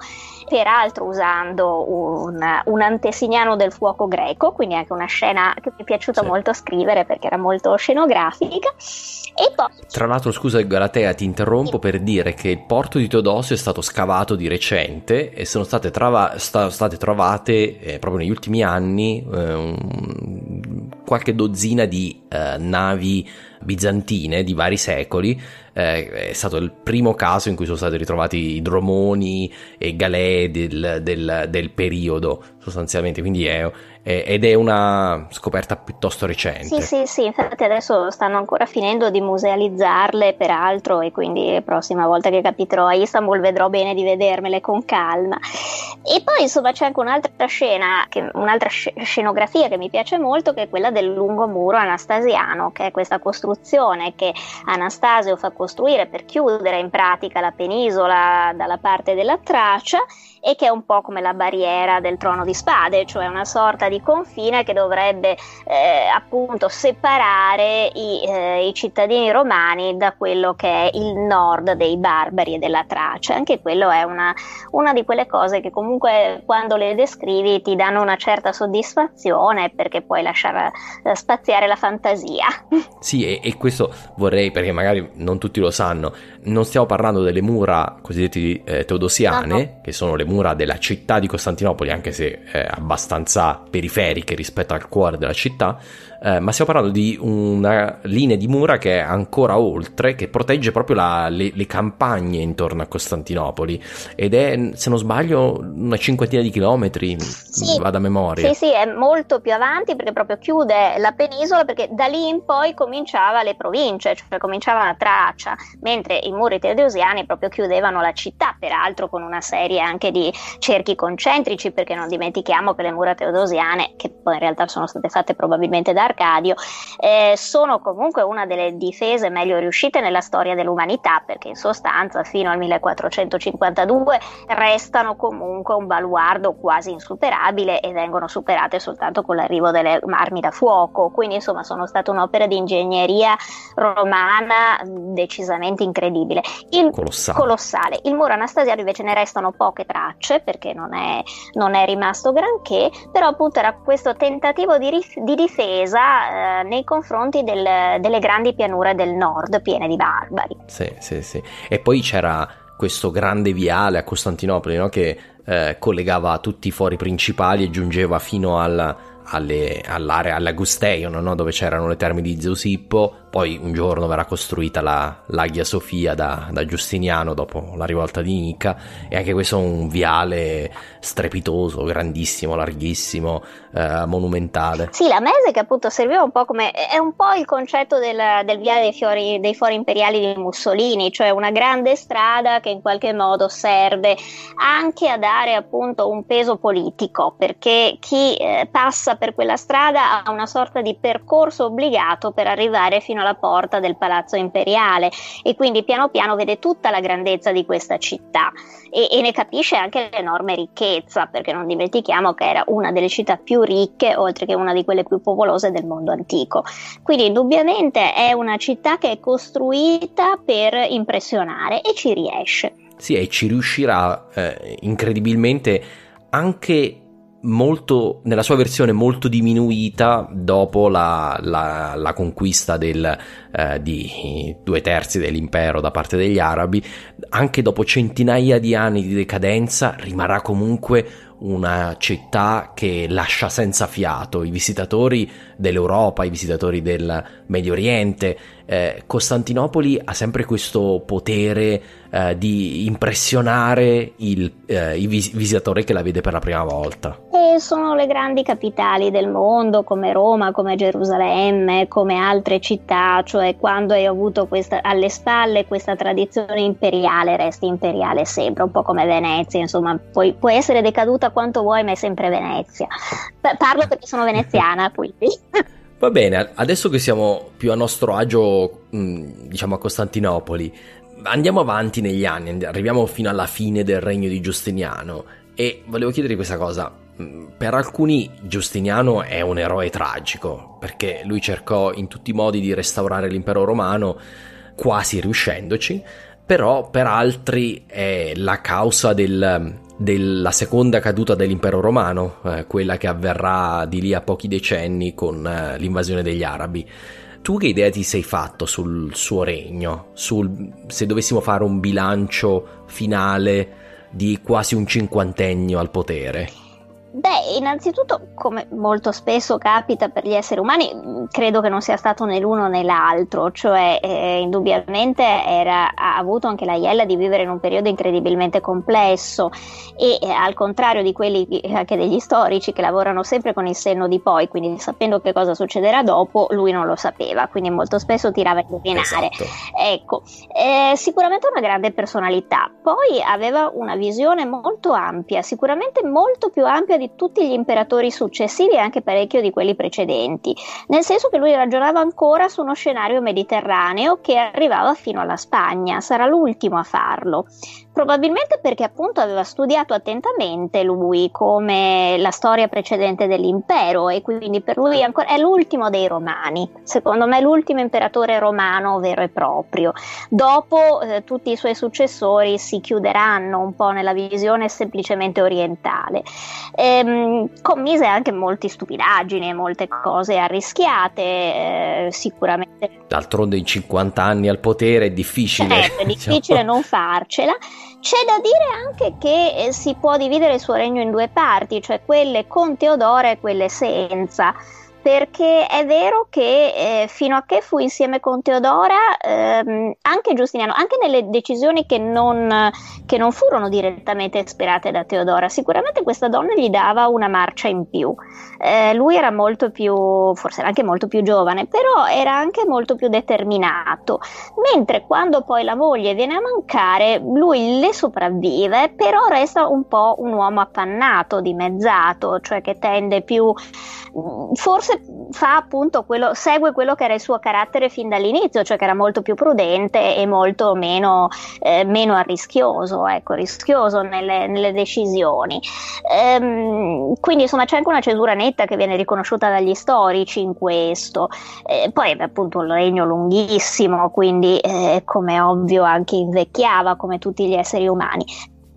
peraltro usando un, un antesignano del fuoco greco, quindi anche una scena che mi è piaciuto sì. molto scrivere perché era molto scenografica. E poi... Tra l'altro, scusa Galatea, ti interrompo per dire che il porto di Teodosio è stato scavato di recente e sono state, trava- sta- state trovate eh, proprio negli ultimi anni eh, qualche dozzina di eh, navi bizantine di vari secoli. Eh, è stato il primo caso in cui sono stati ritrovati idromoni e galee del, del, del periodo, sostanzialmente. Quindi è, ed è una scoperta piuttosto recente. Sì, sì, sì, infatti adesso stanno ancora finendo di musealizzarle, peraltro, e quindi la prossima volta che capiterò a Istanbul vedrò bene di vedermele con calma. E poi insomma c'è anche un'altra scena, che, un'altra scenografia che mi piace molto, che è quella del lungomuro anastasiano, che è questa costruzione che Anastasio fa costruire per chiudere in pratica la penisola dalla parte della Tracia e che è un po' come la barriera del trono di spade, cioè una sorta di confine che dovrebbe eh, appunto separare i, eh, i, cittadini romani da quello che è il nord dei barbari e della Tracia. Anche quello è una, una di quelle cose che comunque quando le descrivi ti danno una certa soddisfazione perché puoi lasciare eh, spaziare la fantasia. Sì, e, e questo vorrei, perché magari non tutti lo sanno, non stiamo parlando delle mura cosiddette eh, teodosiane, no, no. che sono le mura mura della città di Costantinopoli, anche se eh, abbastanza periferiche rispetto al cuore della città, eh, ma stiamo parlando di una linea di mura che è ancora oltre, che protegge proprio la, le, le, campagne intorno a Costantinopoli ed è, se non sbaglio, una cinquantina di chilometri, sì, vado a memoria. Sì, sì, è molto più avanti perché proprio chiude la penisola, perché da lì in poi cominciava le province, cioè cominciava la Tracia, mentre i muri teodosiani proprio chiudevano la città, peraltro con una serie anche di cerchi concentrici, perché non dimentichiamo che le mura teodosiane, che poi in realtà sono state fatte probabilmente da Arcadio, eh, sono comunque una delle difese meglio riuscite nella storia dell'umanità, perché in sostanza fino al 1452 restano comunque un baluardo quasi insuperabile e vengono superate soltanto con l'arrivo delle armi da fuoco, quindi insomma sono state un'opera di ingegneria romana decisamente incredibile. Il, colossale. colossale. Il muro anastasiano invece ne restano poche tracce perché non è, non è rimasto granché, però appunto era questo tentativo di, di difesa eh, nei confronti del, delle grandi pianure del nord piene di barbari. Sì, sì, sì. E poi c'era questo grande viale a Costantinopoli no? che eh, collegava tutti i fori principali e giungeva fino al, alle, all'area, all'Agusteion, no? dove c'erano le terme di Zeusippo poi un giorno verrà costruita la, l'Aghia Sofia da, da, Giustiniano dopo la rivolta di Nica e anche questo è un viale strepitoso, grandissimo, larghissimo, eh, monumentale. Sì, la mese che appunto serviva un po' come è un po' il concetto del, del viale dei, fiori, dei fori imperiali di Mussolini, cioè una grande strada che in qualche modo serve anche a dare appunto un peso politico, perché chi eh, passa per quella strada ha una sorta di percorso obbligato per arrivare fino alla porta del palazzo imperiale e quindi piano piano vede tutta la grandezza di questa città e, e ne capisce anche l'enorme ricchezza, perché non dimentichiamo che era una delle città più ricche, oltre che una di quelle più popolose del mondo antico. Quindi indubbiamente è una città che è costruita per impressionare e ci riesce. Sì, e ci riuscirà eh, incredibilmente anche molto, nella sua versione molto diminuita dopo la, la, la conquista del, eh, di due terzi dell'impero da parte degli arabi, anche dopo centinaia di anni di decadenza rimarrà comunque una città che lascia senza fiato. I visitatori dell'Europa, i visitatori del Medio Oriente. Eh, Costantinopoli ha sempre questo potere eh, di impressionare il, eh, il vis- visitatore che la vede per la prima volta. E sono le grandi capitali del mondo come Roma, come Gerusalemme, come altre città, cioè quando hai avuto questa, alle spalle questa tradizione imperiale, resti imperiale sempre, un po' come Venezia, insomma, puoi, puoi essere decaduta quanto vuoi, ma è sempre Venezia. Parlo perché sono veneziana, quindi. Va bene, adesso che siamo più a nostro agio, diciamo a Costantinopoli, andiamo avanti negli anni, arriviamo fino alla fine del regno di Giustiniano e volevo chiederti questa cosa. Per alcuni Giustiniano è un eroe tragico, perché lui cercò in tutti i modi di restaurare l'impero romano, quasi riuscendoci, però per altri è la causa del, della seconda caduta dell'impero romano, eh, quella che avverrà di lì a pochi decenni con eh, l'invasione degli arabi. Tu che idea ti sei fatto sul suo regno? Sul, se dovessimo fare un bilancio finale di quasi un cinquantennio al potere? Beh, innanzitutto, come molto spesso capita per gli esseri umani, credo che non sia stato né l'uno né l'altro, cioè eh, indubbiamente era, ha avuto anche la Iella di vivere in un periodo incredibilmente complesso e eh, al contrario di quelli anche degli storici che lavorano sempre con il senno di poi, quindi sapendo che cosa succederà dopo, lui non lo sapeva, quindi molto spesso tirava a indovinare. Esatto. Ecco, eh, sicuramente una grande personalità, poi aveva una visione molto ampia, sicuramente molto più ampia di tutti gli imperatori successivi e anche parecchio di quelli precedenti, nel senso che lui ragionava ancora su uno scenario mediterraneo che arrivava fino alla Spagna, sarà l'ultimo a farlo probabilmente perché appunto aveva studiato attentamente lui come la storia precedente dell'impero e quindi per lui ancora, è l'ultimo dei romani, secondo me l'ultimo imperatore romano vero e proprio. Dopo eh, tutti i suoi successori si chiuderanno un po' nella visione semplicemente orientale. Ehm, commise anche molte stupidaggini e molte cose arrischiate, eh, sicuramente. D'altronde in 50 anni al potere è difficile. Certo, è difficile diciamo. non farcela C'è da dire anche che eh, si può dividere il suo regno in due parti, cioè quelle con Teodora e quelle senza perché è vero che eh, fino a che fu insieme con Teodora, ehm, anche Giustiniano, anche nelle decisioni che non, che non, furono direttamente ispirate da Teodora, sicuramente questa donna gli dava una marcia in più. Eh, lui era molto più, forse era anche molto più giovane, però era anche molto più determinato, mentre quando poi la moglie viene a mancare, lui le sopravvive, però resta un po' un uomo appannato, dimezzato, cioè che tende più, forse fa appunto quello, segue quello che era il suo carattere fin dall'inizio, cioè che era molto più prudente e molto meno, eh, meno arrischioso, ecco, rischioso nelle, nelle decisioni. Ehm, quindi insomma c'è anche una cesura netta che viene riconosciuta dagli storici in questo. Eh, poi appunto un regno lunghissimo, quindi eh, come ovvio anche invecchiava come tutti gli esseri umani.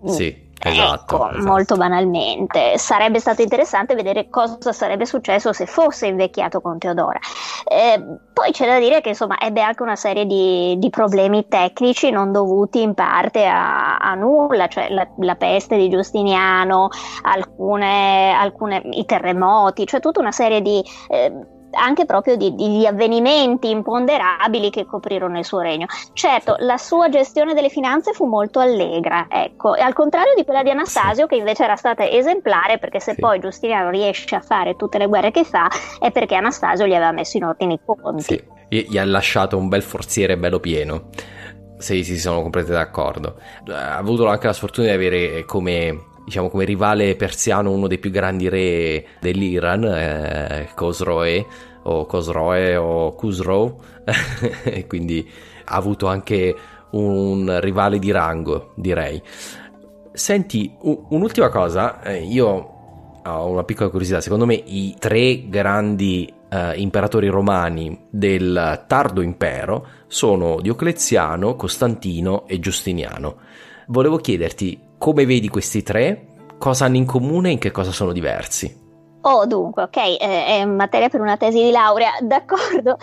Sì. Esatto, ecco, esatto, molto banalmente. Sarebbe stato interessante vedere cosa sarebbe successo se fosse invecchiato con Teodora. Eh, poi c'è da dire che insomma ebbe anche una serie di, di problemi tecnici non dovuti in parte a, a nulla, cioè la, la, peste di Giustiniano, alcune, alcune, i terremoti, cioè tutta una serie di... Eh, anche proprio di, di, avvenimenti imponderabili che coprirono il suo regno. Certo, la sua gestione delle finanze fu molto allegra, ecco, e al contrario di quella di Anastasio, che invece era stata esemplare, perché se sì. poi Giustiniano riesce a fare tutte le guerre che fa, è perché Anastasio gli aveva messo in ordine i conti. Sì, gli ha lasciato un bel forziere bello pieno. Sì, sì, sono completamente d'accordo. Ha avuto anche la sfortuna di avere come diciamo come rivale persiano uno dei più grandi re dell'Iran, eh, Khosroe o Khosroe o Khusro, quindi ha avuto anche un rivale di rango, direi. Senti, un'ultima cosa, eh, io ho una piccola curiosità, secondo me i tre grandi eh, imperatori romani del tardo impero sono Diocleziano, Costantino e Giustiniano. Volevo chiederti come vedi questi tre? Cosa hanno in comune e in che cosa sono diversi? Oh, dunque, ok, eh, è materia per una tesi di laurea, d'accordo.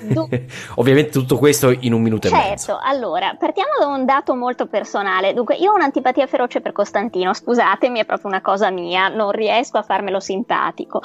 Du- Ovviamente tutto questo in un minuto certo, e mezzo. Certo, allora, partiamo da un dato molto personale. Dunque, io ho un'antipatia feroce per Costantino, scusatemi, è proprio una cosa mia, non riesco a farmelo simpatico.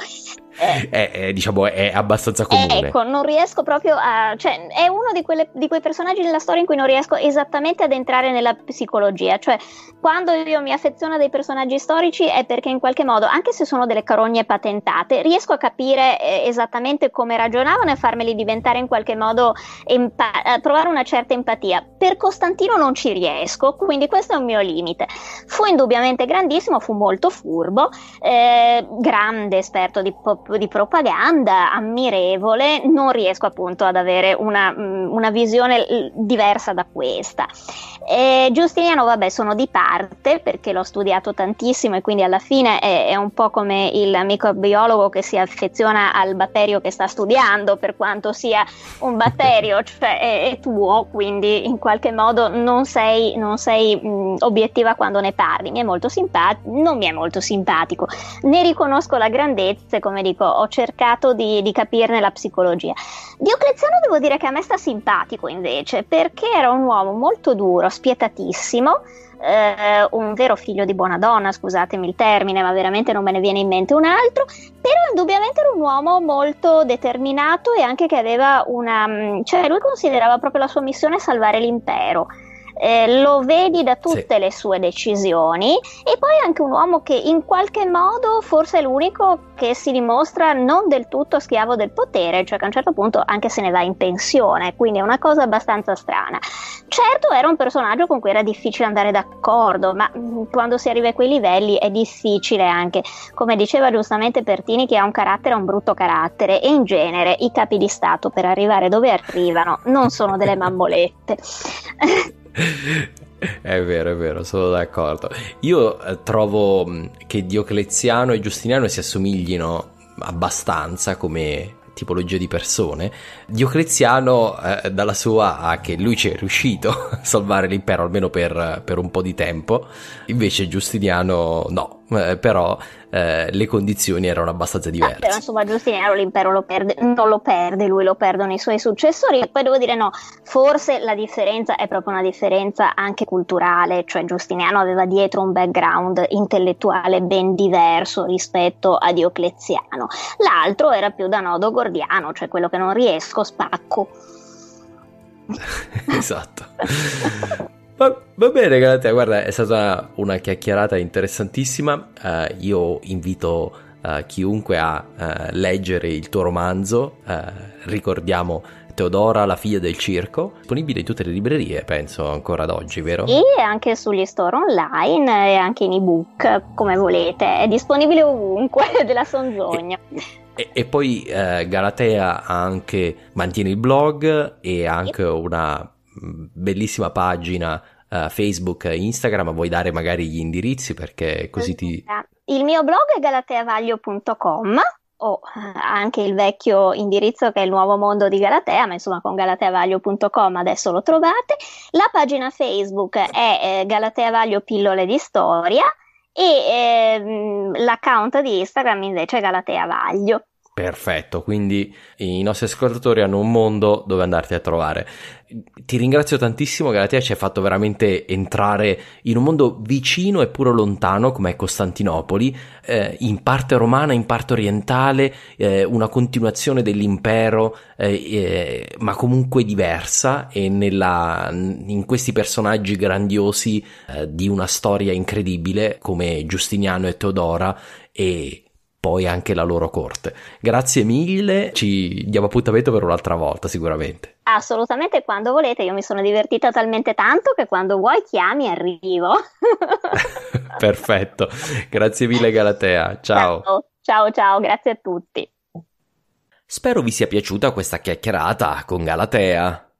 Eh, è, è, diciamo, è abbastanza comune. Ecco, non riesco proprio a... cioè, è uno di, quelle, di, quei personaggi della storia in cui non riesco esattamente ad entrare nella psicologia. Cioè, quando io mi affeziono a dei personaggi storici è perché in qualche modo, anche se sono delle carogne patentate, riesco a capire eh, esattamente come ragionavano e farmeli diventare in qualche modo, empa- a provare una certa empatia. Per Costantino non ci riesco, quindi questo è un mio limite. Fu indubbiamente grandissimo, fu molto furbo, eh, grande esperto di pop di propaganda ammirevole, non riesco appunto ad avere una, mm, una visione diversa da questa. E Giustiniano, vabbè, sono di parte perché l'ho studiato tantissimo e quindi alla fine è, è un po' come il microbiologo che si affeziona al batterio che sta studiando, per quanto sia un batterio, cioè è, è tuo, quindi in qualche modo non sei, non sei mh, mm, obiettiva quando ne parli. Mi è molto simpatico, non mi è molto simpatico, ne riconosco la grandezza e come dico ho cercato di, di capirne la psicologia. Diocleziano devo dire che a me sta simpatico invece perché era un uomo molto duro, spietatissimo, eh, un vero figlio di buona donna, scusatemi il termine, ma veramente non me ne viene in mente un altro, però indubbiamente era un uomo molto determinato e anche che aveva una... Mm, cioè lui considerava proprio la sua missione salvare l'impero eh, lo vedi da tutte sì. le sue decisioni e poi anche un uomo che in qualche modo forse è l'unico che si dimostra non del tutto schiavo del potere, cioè che a un certo punto anche se ne va in pensione, quindi è una cosa abbastanza strana. Certo era un personaggio con cui era difficile andare d'accordo, ma mm, quando si arriva a quei livelli è difficile anche, come diceva giustamente Pertini, che ha un carattere, un brutto carattere e in genere i capi di Stato per arrivare dove arrivano non sono delle mammolette. È vero, è vero, sono d'accordo. Io eh, trovo mm, che Diocleziano e Giustiniano si assomiglino abbastanza come tipologia di persone. Diocleziano, eh, dalla sua, ha che lui ci è riuscito a salvare l'impero almeno per, per, un po' di tempo, invece Giustiniano no, eh, però eh, le condizioni erano abbastanza diverse. Però insomma Giustiniano l'impero lo perde, non lo perde, lui lo perdono i suoi successori. E poi devo dire no, forse la differenza è proprio una differenza anche culturale, cioè Giustiniano aveva dietro un background intellettuale ben diverso rispetto a Diocleziano. L'altro era più da nodo gordiano, cioè quello che non riesco spacco. esatto. Va, va, bene, Galatea, guarda, è stata una chiacchierata interessantissima. Uh, io invito uh, chiunque a uh, leggere il tuo romanzo. ricordiamo Teodora, la figlia del circo, disponibile in tutte le librerie, penso ancora ad oggi, vero? E anche sugli store online e anche in ebook, come volete. È disponibile ovunque della Sonzogna. E, e, poi eh, Galatea anche mantiene il blog e anche una bellissima pagina uh, Facebook e Instagram, vuoi dare magari gli indirizzi perché così ti... Il mio blog è galateavaglio.com o eh, anche il vecchio indirizzo che è il nuovo mondo di Galatea, ma insomma con galateavaglio.com adesso lo trovate. La pagina Facebook è eh, Galatea Vaglio Pillole di Storia e eh, l'account di Instagram invece è Galatea Vaglio. Perfetto, quindi i nostri ascoltatori hanno un mondo dove andarti a trovare. Ti ringrazio tantissimo, Galatea, ci hai fatto veramente entrare in un mondo vicino eppure lontano come è Costantinopoli, eh, in parte romana, in parte orientale, eh, una continuazione dell'impero, eh, eh ma comunque diversa e nella, in questi personaggi grandiosi eh, di una storia incredibile come Giustiniano e Teodora e poi anche la loro corte. Grazie mille, ci diamo appuntamento per un'altra volta sicuramente. Assolutamente, quando volete, io mi sono divertita talmente tanto che quando vuoi chiami arrivo. Perfetto, grazie mille Galatea, ciao. ciao. Ciao ciao, grazie a tutti. Spero vi sia piaciuta questa chiacchierata con Galatea.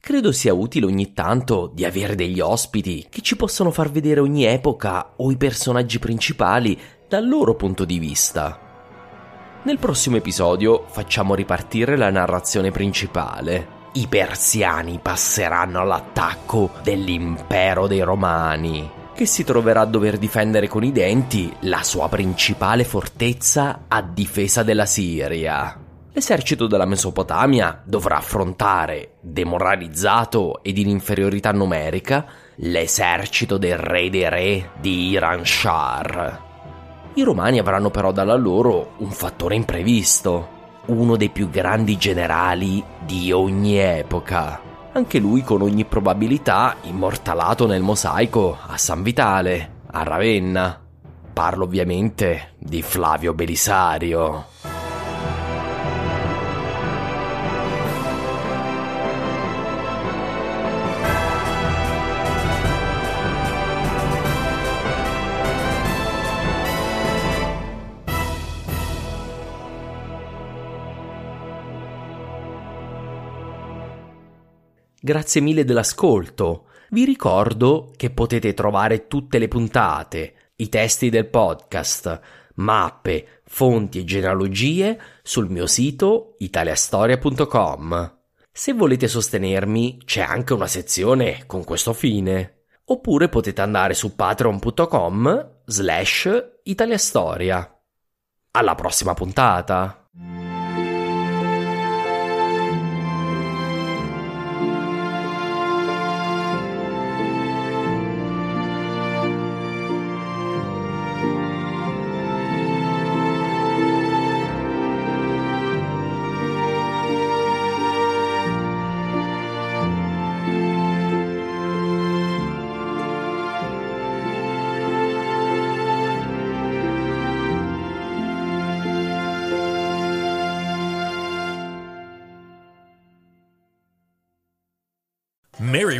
Credo sia utile ogni tanto di avere degli ospiti che ci possono far vedere ogni epoca o i personaggi principali dal loro punto di vista. Nel prossimo episodio facciamo ripartire la narrazione principale. I persiani passeranno all'attacco dell'impero dei romani, che si troverà a dover difendere con i denti la sua principale fortezza a difesa della Siria. L'esercito della Mesopotamia dovrà affrontare, demoralizzato ed in inferiorità numerica, l'esercito del re dei re di Iran Shar. I romani avranno però dalla loro un fattore imprevisto, uno dei più grandi generali di ogni epoca. Anche lui con ogni probabilità immortalato nel mosaico a San Vitale, a Ravenna. Parlo ovviamente di Flavio Belisario. Grazie mille dell'ascolto. Vi ricordo che potete trovare tutte le puntate, i testi del podcast, mappe, fonti e genealogie sul mio sito italiastoria.com. Se volete sostenermi, c'è anche una sezione con questo fine. Oppure potete andare su patreon.com slash italiastoria. Alla prossima puntata!